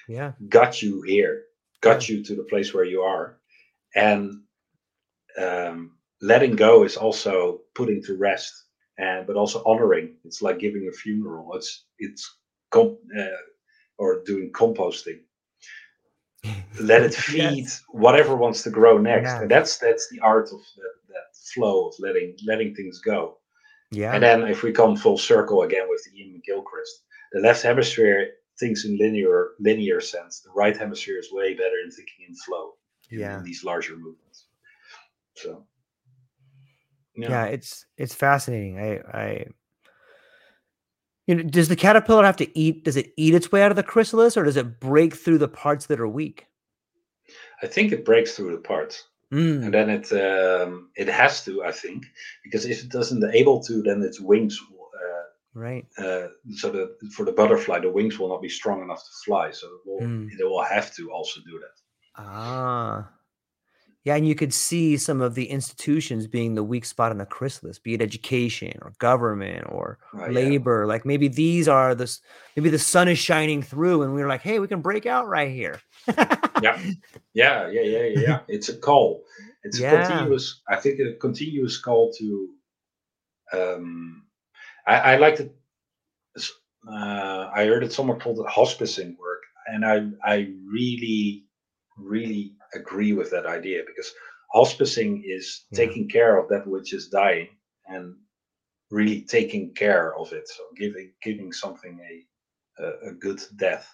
yeah. got you here got you to the place where you are. And um, letting go is also putting to rest and but also honoring. It's like giving a funeral. It's it's comp, uh, or doing composting let it feed yes. whatever wants to grow next yeah. and that's that's the art of that, that flow of letting letting things go yeah and then if we come full circle again with the Iain McGilchrist the left hemisphere thinks in linear linear sense. The right hemisphere is way better in thinking in flow. In, yeah. In these larger movements. So. Yeah. yeah, it's it's fascinating. I I you know, does the caterpillar have to eat? Does it eat its way out of the chrysalis, or does it break through the parts that are weak? I think it breaks through the parts, mm. and then it um, it has to. I think because if it doesn't able to, then its wings Right. Uh, so that for the butterfly, the wings will not be strong enough to fly. So it will, mm. it will have to also do that. Ah. Yeah, and you could see some of the institutions being the weak spot in the chrysalis, be it education or government or oh, labor. Yeah. Like maybe these are the maybe the sun is shining through, and we're like, hey, we can break out right here. yeah, yeah, yeah, yeah, yeah. It's a call. It's yeah. a continuous. I think a continuous call to um, I, I like to. Uh, I heard it somewhere called hospicing work, and I I really really agree with that idea because hospicing is yeah. taking care of that which is dying and really taking care of it. So giving giving something a a, a good death,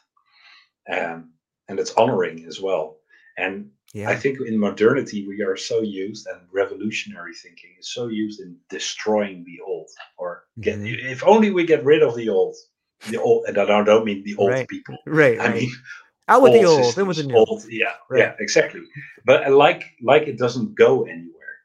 um, and it's honoring as well. And yeah. I think in modernity we are so used, and revolutionary thinking is so used in destroying the old, or get mm-hmm. if only we get rid of the old, the old, and I don't mean the old right. people, right? I right. mean out with the old, in with the new. Old, yeah, right. yeah, exactly. But like like it doesn't go anywhere.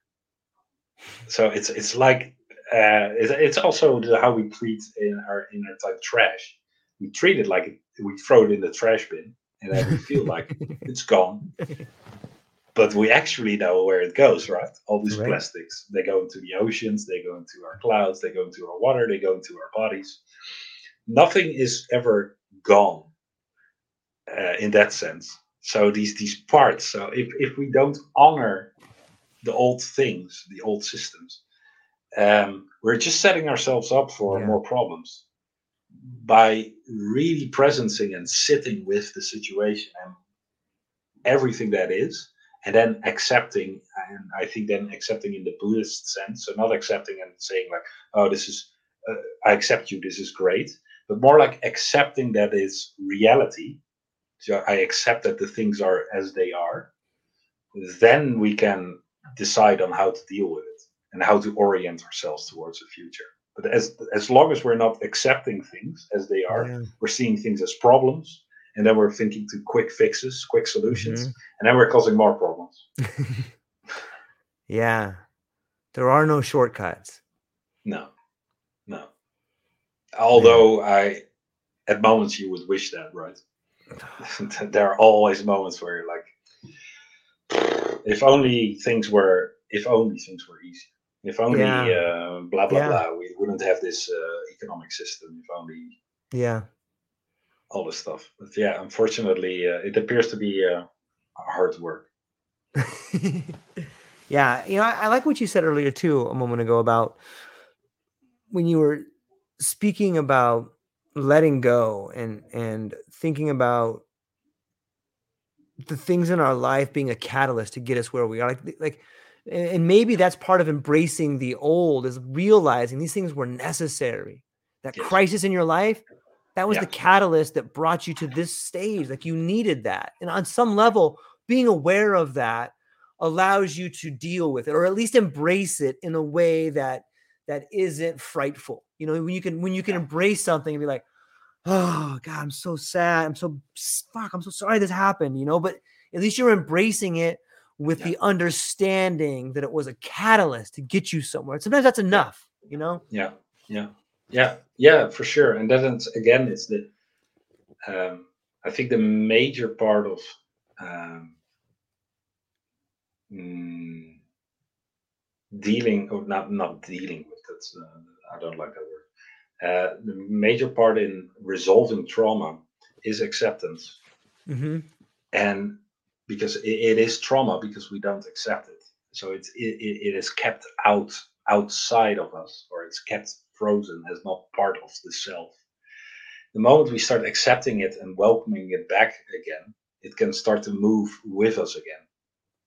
so it's it's like uh, it's, it's also the, how we treat in our inner type trash. We treat it like we throw it in the trash bin, and then we feel like it's gone. But we actually know where it goes, right? All these right. plastics, they go into the oceans, they go into our clouds, they go into our water, they go into our bodies. Nothing is ever gone uh, in that sense. So these these parts. So if if we don't honor the old things, the old systems, um, we're just setting ourselves up for yeah. more problems by really presencing and sitting with the situation and everything that is and then accepting and i think then accepting in the buddhist sense so not accepting and saying like oh this is uh, i accept you this is great but more like accepting that is reality i accept that the things are as they are then we can decide on how to deal with it and how to orient ourselves towards the future. But as as long as we're not accepting things as they are, yeah. we're seeing things as problems, and then we're thinking to quick fixes, quick solutions, mm-hmm. and then we're causing more problems. yeah, there are no shortcuts. No, no. Although yeah. I, at moments, you would wish that, right? there are always moments where you're like, if only things were, if only things were easy. If only yeah. uh, blah blah yeah. blah, we wouldn't have this uh, economic system. If only yeah, all this stuff. But yeah, unfortunately, uh, it appears to be uh, hard work. yeah, you know, I, I like what you said earlier too, a moment ago about when you were speaking about letting go and and thinking about the things in our life being a catalyst to get us where we are like like and maybe that's part of embracing the old is realizing these things were necessary that yes. crisis in your life that was yeah. the catalyst that brought you to this stage like you needed that and on some level being aware of that allows you to deal with it or at least embrace it in a way that that isn't frightful you know when you can when you can embrace something and be like oh god i'm so sad i'm so fuck i'm so sorry this happened you know but at least you're embracing it with yeah. the understanding that it was a catalyst to get you somewhere. Sometimes that's enough, you know? Yeah, yeah, yeah, yeah, for sure. And that again, it's the, um, I think the major part of um, mm, dealing, or not not dealing that's uh, I don't like that word. Uh, the major part in resolving trauma is acceptance. Mm-hmm. And because it, it is trauma because we don't accept it. So it's it, it is kept out outside of us, or it's kept frozen as not part of the self. The moment we start accepting it and welcoming it back again, it can start to move with us again.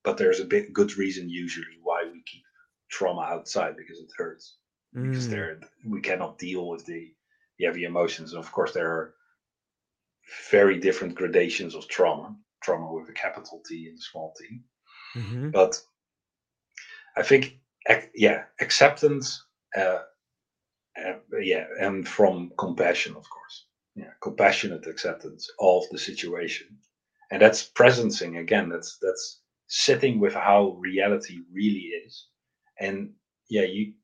But there's a big good reason usually why we keep trauma outside because it hurts. Mm. Because there we cannot deal with the, the heavy emotions. And of course there are very different gradations of trauma trauma with a capital T and a small t. Mm-hmm. But I think, yeah, acceptance, uh, uh, yeah, and from compassion, of course, yeah, compassionate acceptance of the situation, and that's presencing again. That's that's sitting with how reality really is, and yeah, you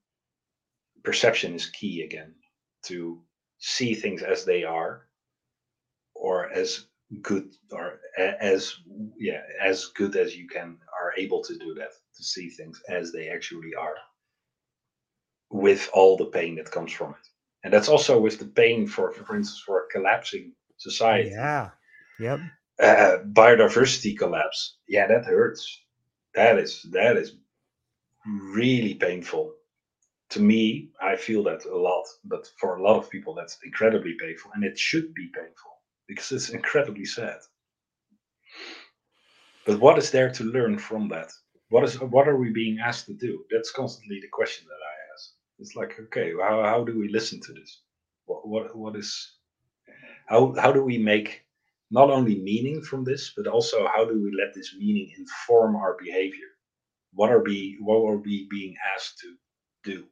perception is key again to see things as they are or as good or as yeah as good as you can are able to do that to see things as they actually are with all the pain that comes from it. And that's also with the pain for for instance for a collapsing society. Yeah. Yep. Uh, biodiversity collapse. Yeah that hurts. That is that is really painful to me i feel that a lot but for a lot of people that's incredibly painful and it should be painful because it's incredibly sad. But what is there to learn from that? What is what are we being asked to do? That's constantly the question that I ask. It's like, okay, how, how do we listen to this? What what what is how how do we make not only meaning from this, but also how do we let this meaning inform our behavior? What are we what are we being asked to do?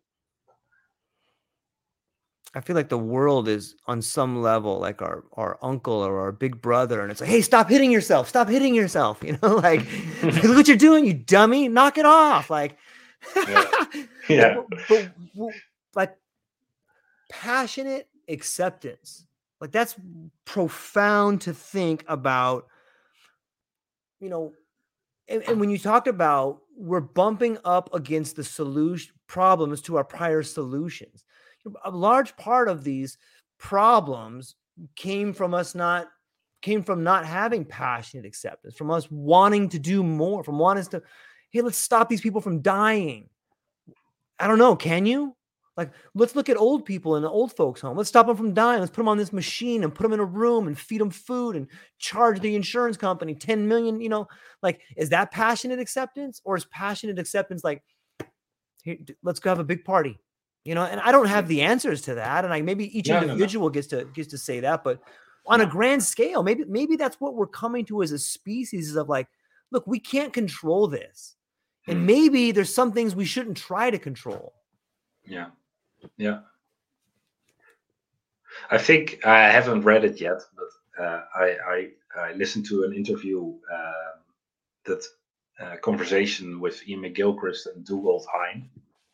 I feel like the world is on some level like our our uncle or our big brother, and it's like, hey, stop hitting yourself, stop hitting yourself. You know, like look what you're doing, you dummy, knock it off. Like Yeah. yeah. but, but, like passionate acceptance like that's profound to think about you know and, and when you talked about we're bumping up against the solution problems to our prior solutions a large part of these problems came from us not came from not having passionate acceptance from us wanting to do more from wanting to hey let's stop these people from dying i don't know can you like, let's look at old people in the old folks' home. Let's stop them from dying. Let's put them on this machine and put them in a room and feed them food and charge the insurance company 10 million. You know, like, is that passionate acceptance or is passionate acceptance like, hey, let's go have a big party? You know, and I don't have the answers to that. And like maybe each no, individual no, no. gets to gets to say that, but on a grand scale, maybe maybe that's what we're coming to as a species is of like, look, we can't control this. And hmm. maybe there's some things we shouldn't try to control. Yeah. Yeah. I think I haven't read it yet, but uh, I, I, I listened to an interview uh, that uh, conversation with Iain McGilchrist and Dougald Hine.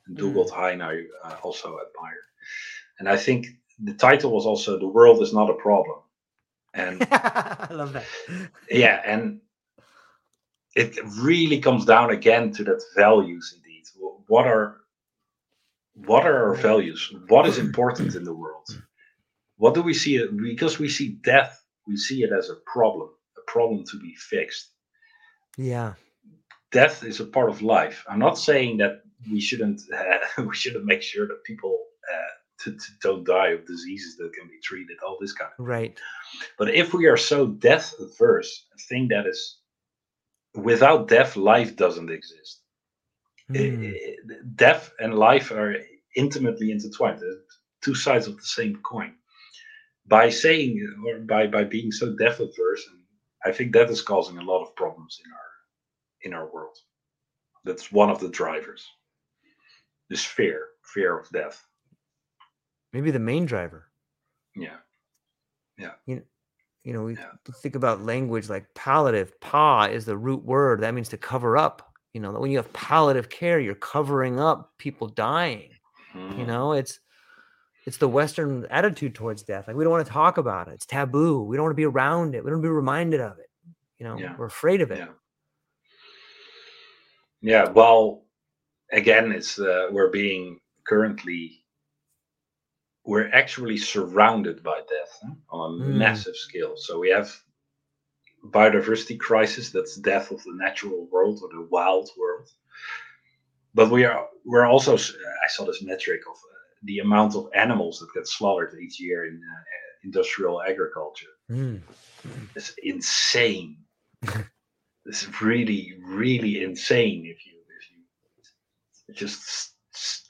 And Dougald mm. Hine I uh, also admire, and I think the title was also "The World Is Not a Problem," and I love that. Yeah, and it really comes down again to that values. Indeed, what are what are our values? What is important in the world? What do we see? It because we see death, we see it as a problem, a problem to be fixed. Yeah, death is a part of life. I'm not saying that we shouldn't uh, we shouldn't make sure that people uh, to, to don't die of diseases that can be treated, all this kind of right. But if we are so death averse, a thing that is without death, life doesn't exist. Mm. Death and life are intimately intertwined, two sides of the same coin. By saying or by by being so death averse, and I think that is causing a lot of problems in our in our world. That's one of the drivers. This fear, fear of death. Maybe the main driver. Yeah. Yeah. You know, you know, we yeah. think about language like palliative. Pa is the root word. That means to cover up you know when you have palliative care you're covering up people dying mm. you know it's it's the western attitude towards death like we don't want to talk about it it's taboo we don't want to be around it we don't want to be reminded of it you know yeah. we're afraid of it yeah, yeah well again it's uh, we're being currently we're actually surrounded by death huh? on a mm. massive scale so we have biodiversity crisis that's death of the natural world or the wild world but we are we're also i saw this metric of uh, the amount of animals that get slaughtered each year in uh, industrial agriculture mm. it's insane it's really really insane if you if you just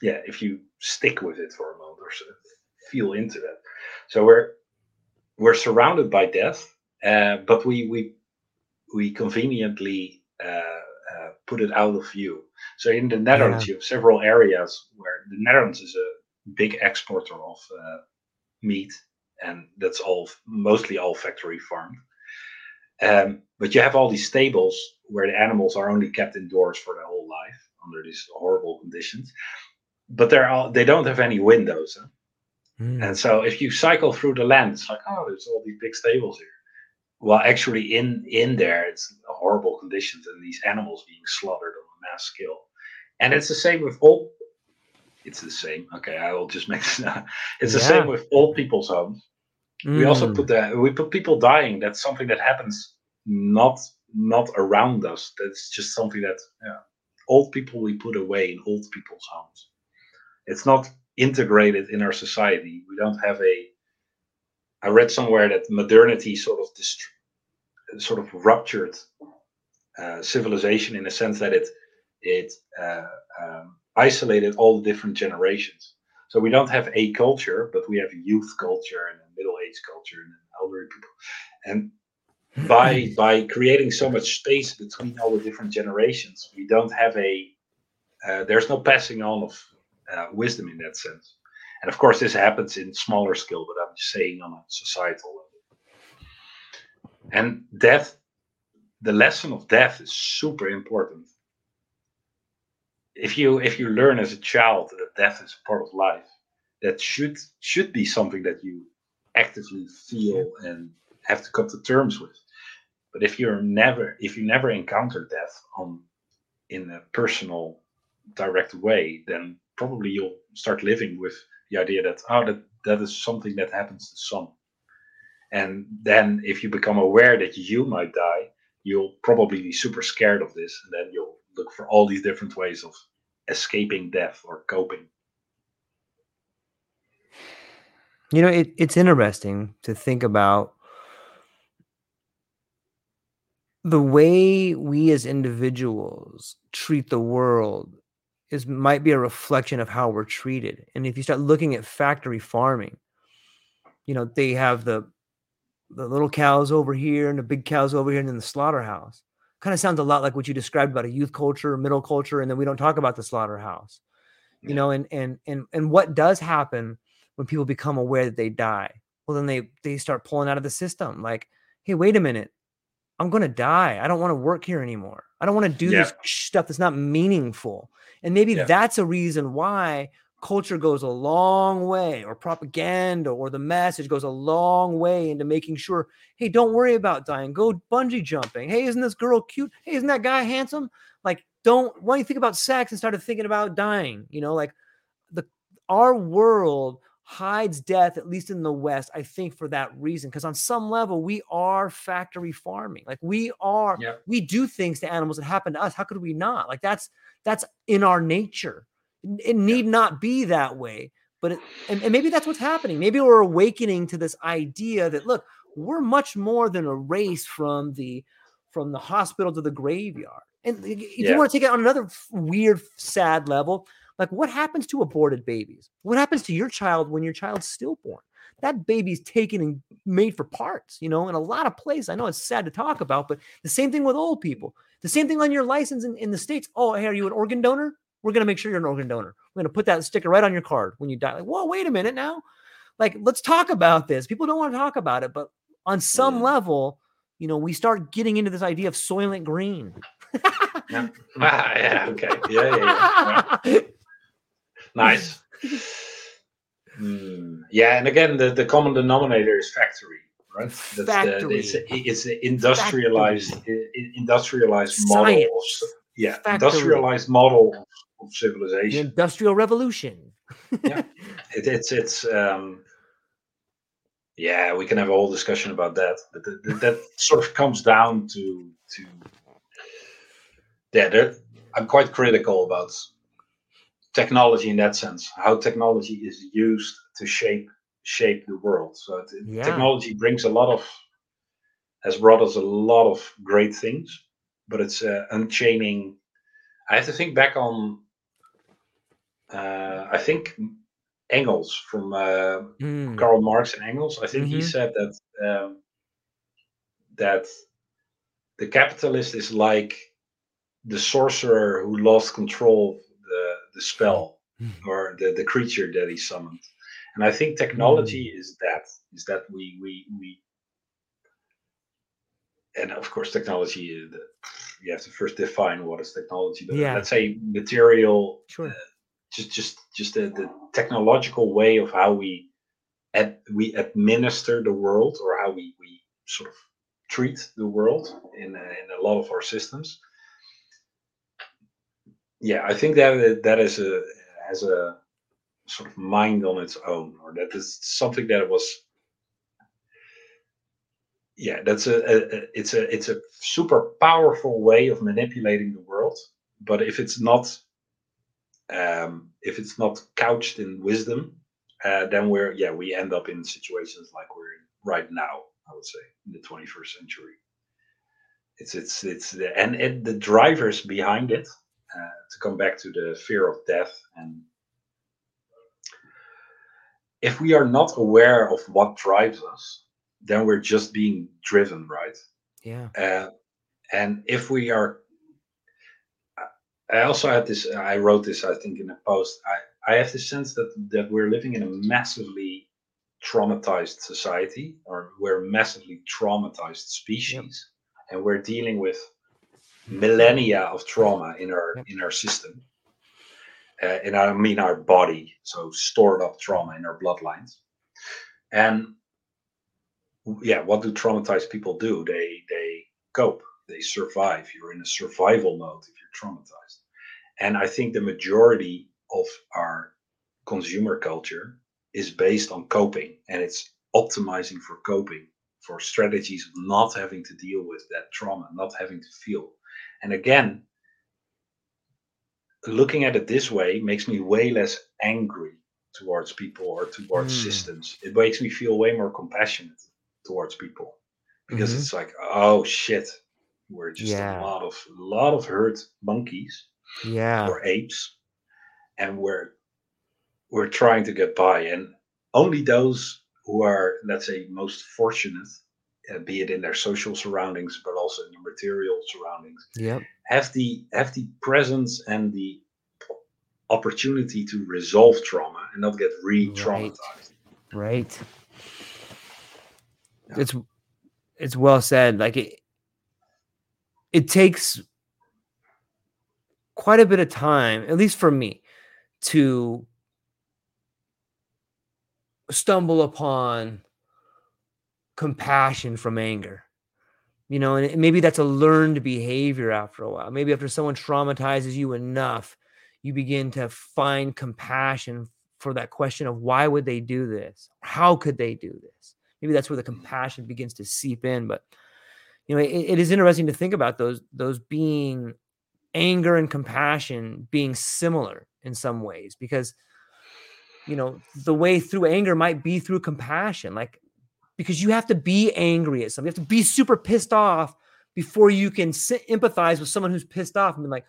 yeah if you stick with it for a moment or so, feel into that so we're we're surrounded by death uh, but we we we conveniently uh, uh, put it out of view. So in the Netherlands, yeah. you have several areas where the Netherlands is a big exporter of uh, meat, and that's all mostly all factory farmed. Um, but you have all these stables where the animals are only kept indoors for their whole life under these horrible conditions. But they're all, they don't have any windows. Huh? Mm. And so if you cycle through the land, it's like, oh, there's all these big stables here well actually in in there it's horrible conditions and these animals being slaughtered on a mass scale and it's the same with all it's the same okay i will just make it's yeah. the same with old people's homes mm. we also put mm. that we put people dying that's something that happens not not around us that's just something that yeah, old people we put away in old people's homes it's not integrated in our society we don't have a I read somewhere that modernity sort of dist- sort of ruptured uh, civilization in the sense that it it uh, um, isolated all the different generations. So we don't have a culture, but we have youth culture and middle age culture and elderly people. And by by creating so much space between all the different generations, we don't have a uh, there's no passing on of uh, wisdom in that sense. And of course, this happens in smaller scale, but I'm just saying on a societal level. And death, the lesson of death is super important. if you if you learn as a child that death is part of life, that should should be something that you actively feel and have to come to terms with. But if you're never if you never encounter death on in a personal direct way, then probably you'll start living with the idea that oh that that is something that happens to some. And then if you become aware that you might die, you'll probably be super scared of this, and then you'll look for all these different ways of escaping death or coping. You know, it, it's interesting to think about the way we as individuals treat the world is might be a reflection of how we're treated. And if you start looking at factory farming, you know, they have the the little cows over here and the big cows over here and then the slaughterhouse. Kind of sounds a lot like what you described about a youth culture, middle culture, and then we don't talk about the slaughterhouse. You know, and and and and what does happen when people become aware that they die? Well, then they they start pulling out of the system. Like, hey, wait a minute. I'm going to die. I don't want to work here anymore. I don't want to do yeah. this stuff that's not meaningful. And maybe yeah. that's a reason why culture goes a long way, or propaganda, or the message goes a long way into making sure, hey, don't worry about dying. Go bungee jumping. Hey, isn't this girl cute? Hey, isn't that guy handsome? Like, don't why don't you think about sex and started thinking about dying? You know, like the our world hides death, at least in the West, I think for that reason. Because on some level, we are factory farming. Like we are, yeah. we do things to animals that happen to us. How could we not? Like that's that's in our nature. It need yeah. not be that way. But it, and, and maybe that's what's happening. Maybe we're awakening to this idea that look, we're much more than a race from the from the hospital to the graveyard. And if yeah. you want to take it on another weird, sad level, like, what happens to aborted babies? What happens to your child when your child's stillborn? That baby's taken and made for parts, you know, in a lot of places. I know it's sad to talk about, but the same thing with old people. The same thing on your license in, in the States. Oh, hey, are you an organ donor? We're going to make sure you're an organ donor. We're going to put that sticker right on your card when you die. Like, whoa, wait a minute now. Like, let's talk about this. People don't want to talk about it, but on some level, you know, we start getting into this idea of Soylent Green. yeah. Ah, yeah. Okay. Yeah. Yeah. yeah. nice. mm, yeah, and again, the, the common denominator is factory, right? That's factory. The, it's, it's an industrialized factory. industrialized model. Of, yeah, factory. industrialized model of civilization. The industrial revolution. yeah, it, it's it's um, yeah, we can have a whole discussion about that, but the, the, that sort of comes down to to yeah, I'm quite critical about technology in that sense, how technology is used to shape shape the world. So yeah. technology brings a lot of has brought us a lot of great things, but it's uh, unchaining. I have to think back on. Uh, I think Engels from uh, mm. Karl Marx and Engels. I think mm-hmm. he said that um, that the capitalist is like the sorcerer who lost control the spell mm-hmm. or the, the creature that he summoned. And I think technology mm. is that is that we we we and of course technology is the, you have to first define what is technology but yeah. let's say material sure. Uh, just just just the, the technological way of how we ad, we administer the world or how we we sort of treat the world in a, in a lot of our systems yeah, I think that that is a has a sort of mind on its own, or that is something that was. Yeah, that's a, a it's a it's a super powerful way of manipulating the world. But if it's not, um, if it's not couched in wisdom, uh, then we're yeah we end up in situations like we're in right now. I would say in the 21st century. It's it's it's the and it, the drivers behind it to come back to the fear of death. And if we are not aware of what drives us then we're just being driven right? Yeah. Uh, and if we are i also had this i wrote this i think in a post. I i have the sense that that we're living in a massively traumatized society or we're a massively traumatized species yep. and we're dealing with millennia of trauma in our in our system uh, and I mean our body, so stored up trauma in our bloodlines. And yeah, what do traumatized people do? They they cope, they survive. You're in a survival mode if you're traumatized. And I think the majority of our consumer culture is based on coping and it's optimizing for coping for strategies of not having to deal with that trauma, not having to feel. And again, looking at it this way makes me way less angry towards people or towards mm. systems. It makes me feel way more compassionate towards people because mm-hmm. it's like, oh shit, we're just yeah. a lot of a lot of hurt monkeys, yeah, or apes, and we're we're trying to get by, and only those who are, let's say, most fortunate, uh, be it in their social surroundings, but also in their material surroundings, yep. have the have the presence and the opportunity to resolve trauma and not get re-traumatized. Right. right. Yeah. It's it's well said. Like it it takes quite a bit of time, at least for me, to stumble upon compassion from anger you know and maybe that's a learned behavior after a while. Maybe after someone traumatizes you enough you begin to find compassion for that question of why would they do this? How could they do this? Maybe that's where the compassion begins to seep in but you know it, it is interesting to think about those those being anger and compassion being similar in some ways because you know the way through anger might be through compassion. Like because you have to be angry at something you have to be super pissed off before you can sit, empathize with someone who's pissed off and be like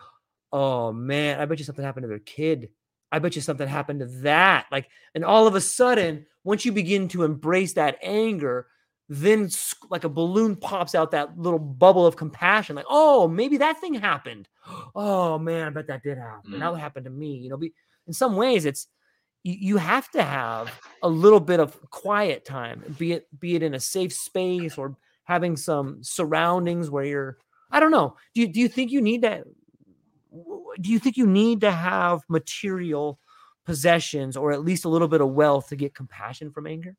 oh man i bet you something happened to their kid. I bet you something happened to that. Like and all of a sudden once you begin to embrace that anger then like a balloon pops out that little bubble of compassion like oh maybe that thing happened. Oh man i bet that did happen. Mm. that happened to me you know be, in some ways it's you, you have to have a little bit of quiet time, be it be it in a safe space or having some surroundings where you're I don't know. Do you do you think you need to do you think you need to have material possessions or at least a little bit of wealth to get compassion from anger?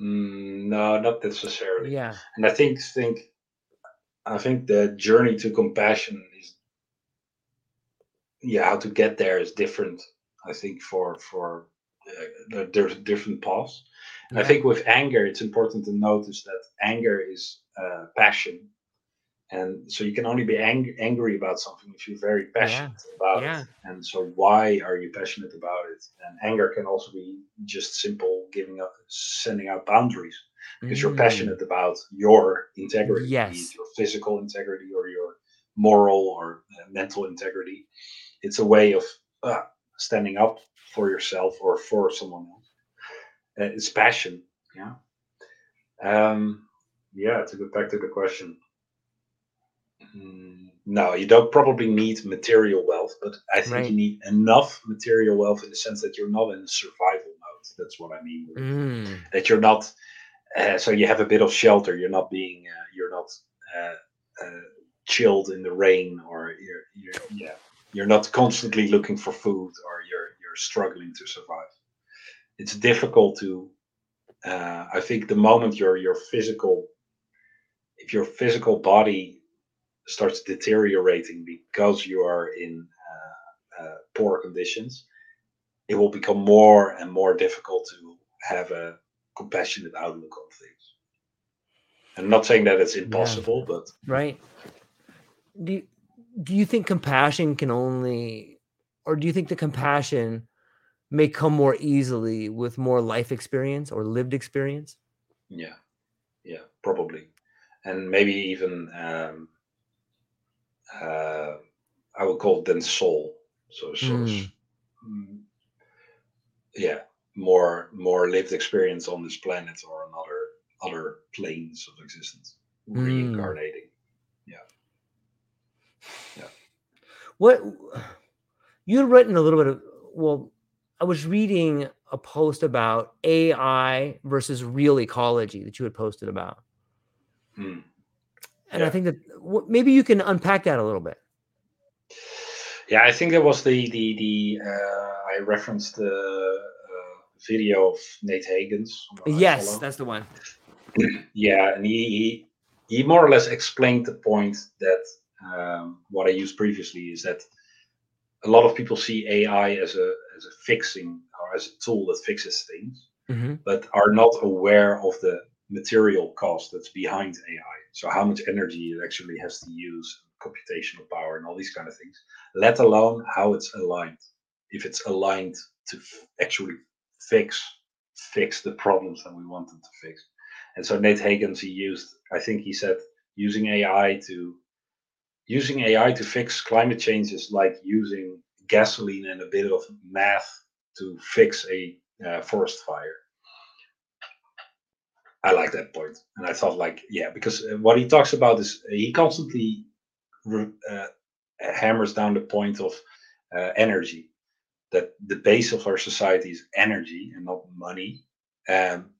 Mm, no, not necessarily. Yeah. And I think think I think the journey to compassion is yeah, how to get there is different I think for for uh, there's different paths. Yeah. I think with anger, it's important to notice that anger is uh, passion, and so you can only be ang- angry about something if you're very passionate yeah. about yeah. it. And so, why are you passionate about it? And anger can also be just simple giving up, sending out boundaries because mm. you're passionate about your integrity, yes. your physical integrity or your moral or uh, mental integrity. It's a way of uh, standing up for yourself or for someone else. Uh, it's passion. Yeah. Um, yeah, to go back to the question. Mm, no, you don't probably need material wealth, but I think right. you need enough material wealth in the sense that you're not in a survival mode. That's what I mean. Mm. That you're not. Uh, so you have a bit of shelter. You're not being. Uh, you're not uh, uh chilled in the rain, or you're. you're yeah you're not constantly looking for food or you're you're struggling to survive. It's difficult to uh, i think the moment your your physical if your physical body starts deteriorating because you are in uh, uh, poor conditions it will become more and more difficult to have a compassionate outlook on things. I'm not saying that it's impossible yeah. but right. Do you, do you think compassion can only or do you think the compassion may come more easily with more life experience or lived experience? Yeah. Yeah probably. And maybe even um uh i would call it then soul. So sort mm. yeah more more lived experience on this planet or another other other planes of existence. Mm. reincarnating. Yeah. What you had written a little bit of well, I was reading a post about AI versus real ecology that you had posted about. Hmm. And yeah. I think that maybe you can unpack that a little bit. Yeah, I think that was the the the uh, I referenced the uh, video of Nate Hagens. Yes, that's the one. yeah, and he, he he more or less explained the point that um, what I used previously is that a lot of people see AI as a as a fixing or as a tool that fixes things, mm-hmm. but are not aware of the material cost that's behind AI. So how much energy it actually has to use, computational power, and all these kind of things. Let alone how it's aligned. If it's aligned to f- actually fix fix the problems that we want them to fix. And so Nate Hagens, he used, I think he said, using AI to using AI to fix climate change is like using gasoline and a bit of math to fix a uh, forest fire. I like that point, and I thought like, yeah, because uh, what he talks about is he constantly uh, hammers down the point of uh, energy, that the base of our society is energy and not money, um,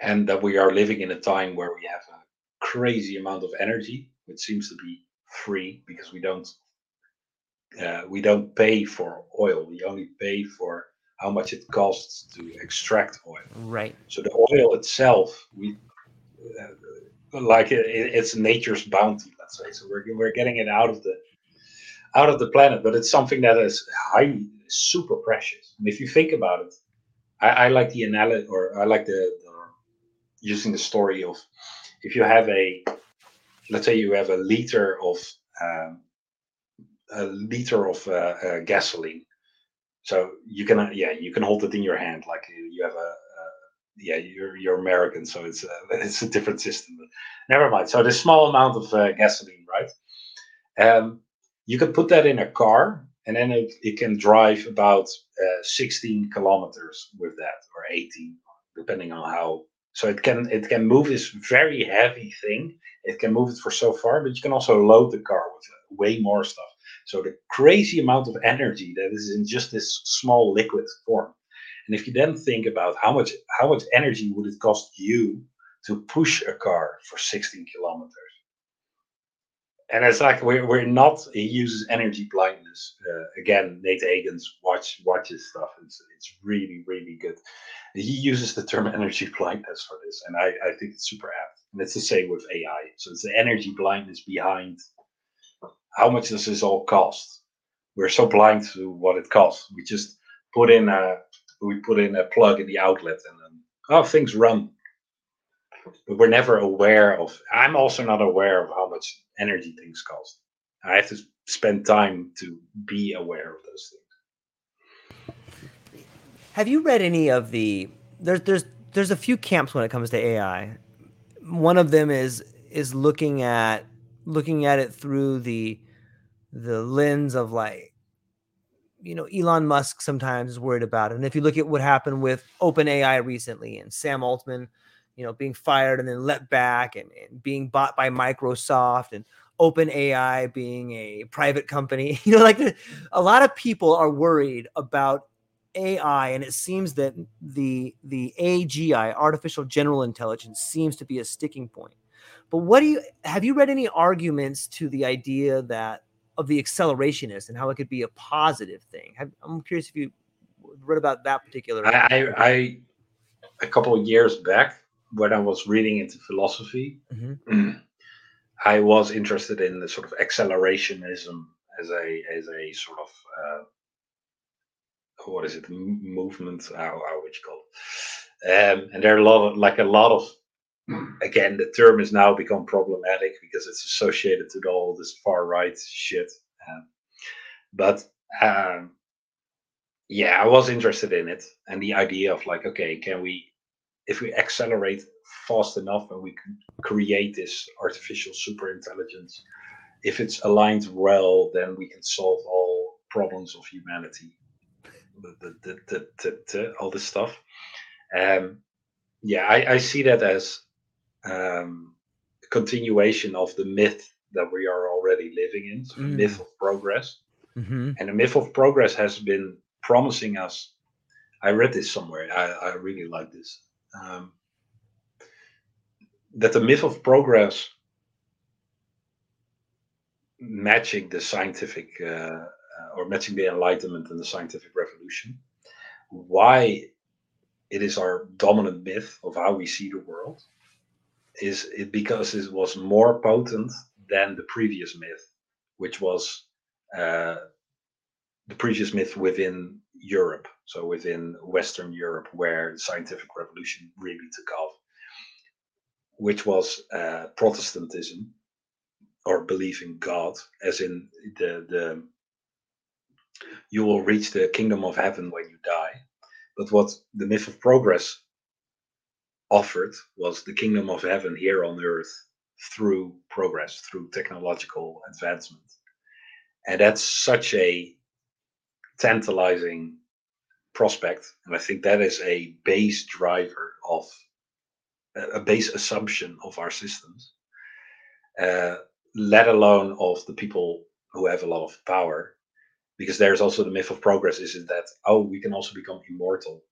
and that we are living in a time where we have a crazy amount of energy, which seems to be free because we don't uh, we don't pay for oil. We only pay for how much it costs to extract oil. Right. So the oil itself, we uh, like it, it's nature's bounty, let's say. So we're we're getting it out of the out of the planet, but it's something that is highly super precious. And if you think about it, I, I like the analogy, or I like the, the using the story of if you have a let's say you have a liter of um, a liter of uh, uh, gasoline. So you can uh, yeah you can hold it in your hand like you have a, yeah you're you're american so it's a, it's a different system. But never mind. So this small amount of uh, gasoline right? Um, you can put that in a car and then it, it can drive about uh, 16 kilometers with that or 18 depending on how so it can it can move this very heavy thing. It can move it for so far but you can also load the car with way more stuff. So the crazy amount of energy that is in just this small liquid form. And if you then think about how much how much energy would it cost you to push a car for 16 kilometers and it's like we're, we're not he uses energy blindness uh, again nate hagens watch watches stuff. It's, it's really really good. He uses the term energy blindness for this and I, I think it's super apt. And it's the same with ai so it's the energy blindness behind how much does this all cost we're so blind to what it costs. We just put in a we put in a plug in the outlet and then oh things run we're never aware of i'm also not aware of how much energy things cost. I have to spend time to be aware of those things. Have you read any of the there's there's there's a few camps when it comes to ai one of them is is looking at looking at it through the the lens of like you know Elon Musk sometimes is worried about it. And if you look at what happened with OpenAI recently and Sam Altman, you know, being fired and then let back and, and being bought by Microsoft and OpenAI being a private company, you know, like a lot of people are worried about AI, and it seems that the the AGI, artificial general intelligence, seems to be a sticking point. But what do you have you read any arguments to the idea that of the accelerationist and how it could be a positive thing? Have, I'm curious if you read about that particular. I, I, I a couple of years back when I was reading into philosophy, mm-hmm. I was interested in the sort of accelerationism as a as a sort of uh, what is it movement? How, how would you call it? Um, and there are a lot of like a lot of again the term has now become problematic because it's associated to all this far right shit. Um, but um, yeah, I was interested in it and the idea of like, okay, can we if we accelerate fast enough and we can create this artificial super intelligence, if it's aligned well, then we can solve all problems of humanity. The, the, the, all this stuff. Um, yeah, I, I see that as um, a continuation of the myth that we are already living in, so mm. the myth of progress. Mm-hmm. And the myth of progress has been promising us. I read this somewhere. I, I really like this um, that the myth of progress matching the scientific uh, uh, or matching the Enlightenment and the scientific revolution. Why it is our dominant myth of how we see the world is it because it was more potent than the previous myth, which was uh, the previous myth within Europe, so within Western Europe, where the scientific revolution really took off, which was uh, Protestantism or belief in God, as in the the you will reach the kingdom of heaven when you die. But what the myth of progress offered was the kingdom of heaven here on earth through progress, through technological advancement. And that's such a tantalizing prospect. And I think that is a base driver of a base assumption of our systems, uh, let alone of the people who have a lot of power. Because there's also the myth of progress is that, oh, we can also become immortal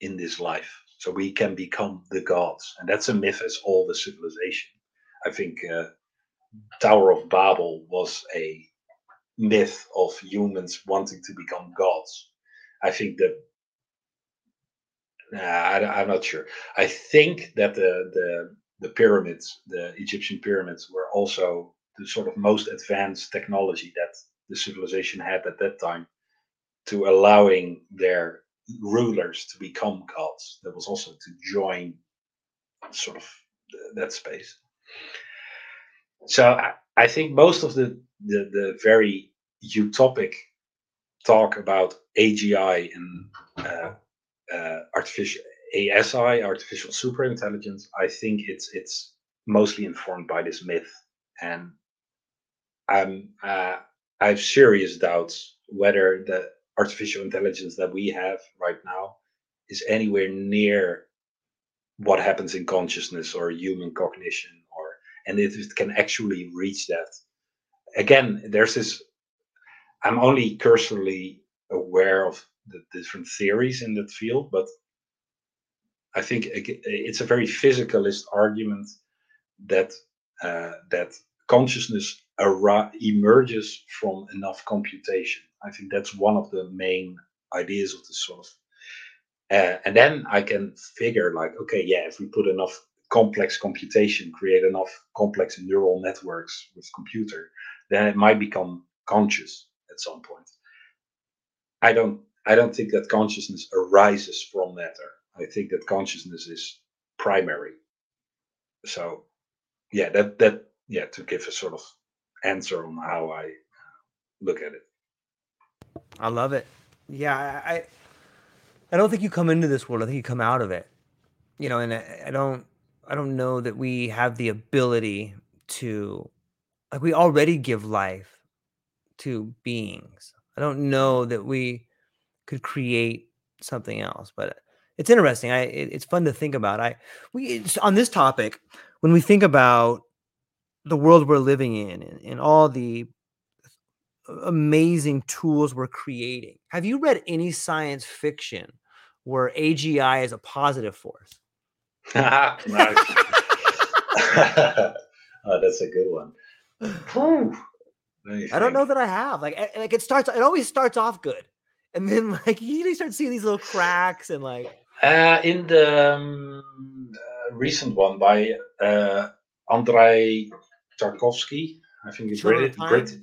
in this life. So we can become the gods. And that's a myth as all the civilization. I think uh, Tower of Babel was a myth of humans wanting to become gods. I think that I, am not sure. I think that the the the pyramids, the Egyptian pyramids, were also the sort of most advanced technology that the civilization had at that time to allowing their rulers to become gods. That was also to join sort of that space. So I, I think most of the, the, the very utopic talk about AGI and uh, uh, artificial ASI, artificial superintelligence, I think it's it's mostly informed by this myth, and I'm uh, I have serious doubts whether the artificial intelligence that we have right now is anywhere near what happens in consciousness or human cognition and if it can actually reach that again there's this i'm only cursorily aware of the different theories in that field but i think it's a very physicalist argument that uh, that consciousness emerges from enough computation I think that's one of the main ideas of this sort of. Uh, and then I can figure like, okay, yeah, if we put enough complex computation, create enough complex neural networks with computer, then it might become conscious at some point. I don't I don't think that consciousness arises from matter. I think that consciousness is primary. So yeah, that that yeah, to give a sort of answer on how I uh, look at it. I love it. Yeah, I, I don't think you come into this world. I think you come out of it. You know, and I, I don't, I don't know that we have the ability to, like, we already give life to beings. I don't know that we could create something else, but it's interesting. I, it, it's fun to think about. I, we on this topic when we think about the world we're living in and, and all the amazing tools we're creating. Have you read any science fiction where AGI is a positive force? oh, that's a good one. I don't know that I have. Like, like it starts. It always starts off good, and then like you start seeing these little cracks and like. Uh, in the um, uh, recent one by uh, Adrian Tchaikovsky, I think it's Brit- Brit-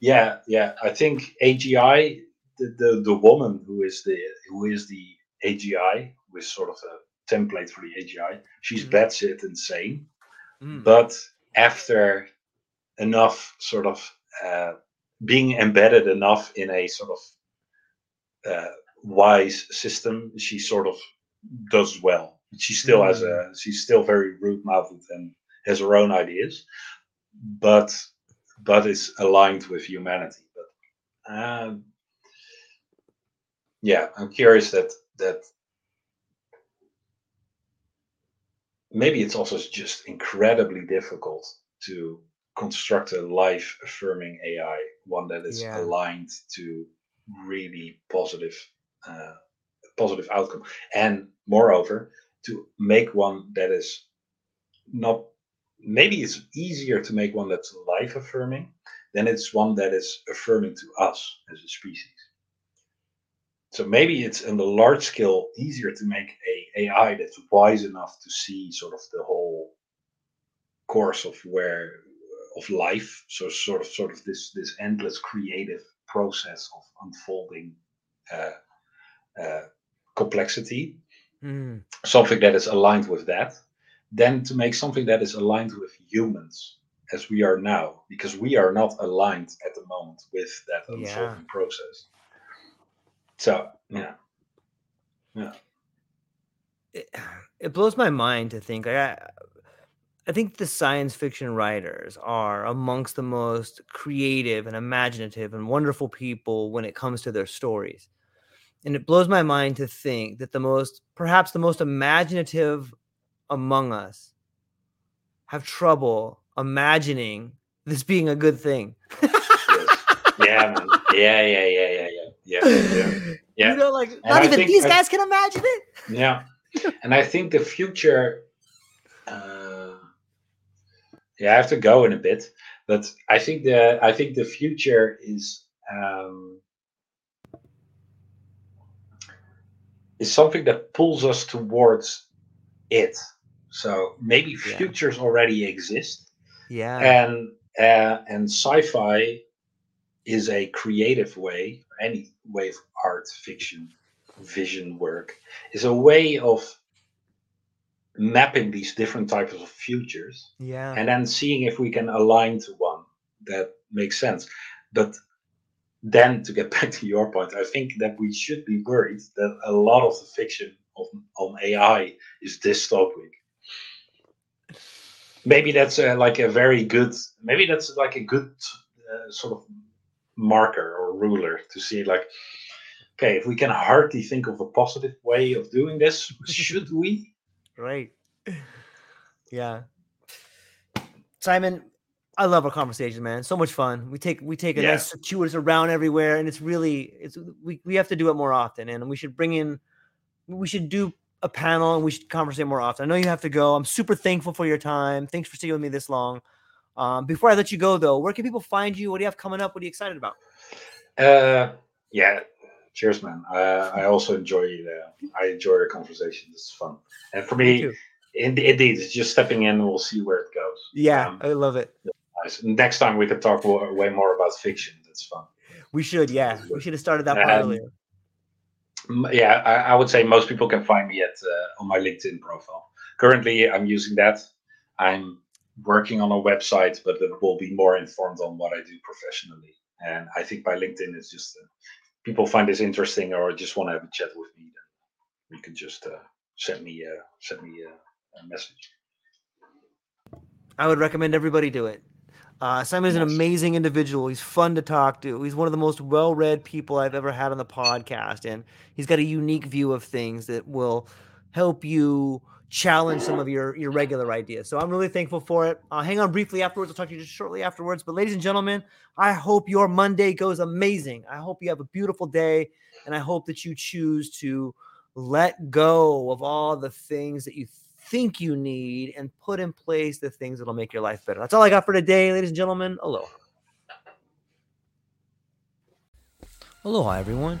yeah, yeah. I think AGI, the, the the woman who is the who is the AGI, with sort of a template for the AGI, she's mm. batshit insane. Mm. But after enough sort of uh, being embedded enough in a sort of uh, wise system, she sort of does well. She still mm. has a mm. she's still very rude mouthed and has her own ideas, but but is aligned with humanity. But um, yeah, I'm curious that that maybe it's also just incredibly difficult to construct a life affirming AI, one that is yeah. aligned to really positive uh, positive outcome, and moreover, to make one that is not maybe it's easier to make one that's life affirming than it's one that is affirming to us as a species. So maybe it's in the large scale easier to make a AI that's wise enough to see sort of the whole course of where of life. So sort of sort of this this endless creative process of unfolding uh, uh, complexity. Mm. Something that is aligned with that. Then to make something that is aligned with humans as we are now, because we are not aligned at the moment with that unfolding Yeah. process. So yeah, yeah, it, it blows my mind to think like I, I think the science fiction writers are amongst the most creative and imaginative and wonderful people when it comes to their stories. And it blows my mind to think that the most perhaps the most imaginative among us have trouble imagining this being a good thing. yeah, man. yeah, yeah, yeah, yeah, yeah, yeah, yeah. Yeah. You know, like And not I even these I- guys can imagine it. Yeah, and I think the future. Uh, yeah, I have to go in a bit, but I think the I think the future is um, is something that pulls us towards it. So maybe Yeah. futures already exist, Yeah. and uh, and sci-fi is a creative way any way of art fiction vision work is a way of mapping these different types of futures yeah. and then seeing if we can align to one that makes sense but then to get back to your point i think that we should be worried that a lot of the fiction of, on ai is dystopic maybe that's uh, like a very good maybe that's like a good uh, sort of marker or ruler to see like okay if we can hardly think of a positive way of doing this should we Right. Yeah. Simon, I love our conversation, man. So much fun. We take we take a Yeah. nice circuitous around everywhere, and it's really it's we, we have to do it more often, and we should bring in we should do a panel and we should conversate more often. I know you have to go. I'm super thankful for your time. Thanks for sticking with me this long. Um, before I let you go, though, where can people find you? What do you have coming up? What are you excited about? Uh, yeah. Cheers, man. Uh, I also enjoy uh, I enjoy your conversation. It's fun, and for Me me, indeed, it's just stepping in. and We'll see where it goes. Yeah, Um, I love it. nice. Next time we can talk wa- way more about fiction. That's fun. We should, yeah, we should have started that Um, earlier. Yeah, I, I would say most people can find me at uh, on my LinkedIn profile. Currently, I'm using that. I'm working on a website, but it will be more informed on what I do professionally. And I think by LinkedIn is just uh, people find this interesting or just want to have a chat with me. Then you can just uh, send me uh, send me uh, a message. I would recommend everybody do it. Uh, Simon is an amazing individual. He's fun to talk to. He's one of the most well-read people I've ever had on the podcast, and he's got a unique view of things that will help you challenge some of your your regular ideas. So I'm really thankful for it. Uh, hang on briefly afterwards. I'll talk to you just shortly afterwards. But ladies and gentlemen, I hope your Monday goes amazing. I hope you have a beautiful day, and I hope that you choose to let go of all the things that you think you need and put in place the things that'll make your life better. That's all I got for today, ladies and gentlemen. Aloha. Aloha, everyone.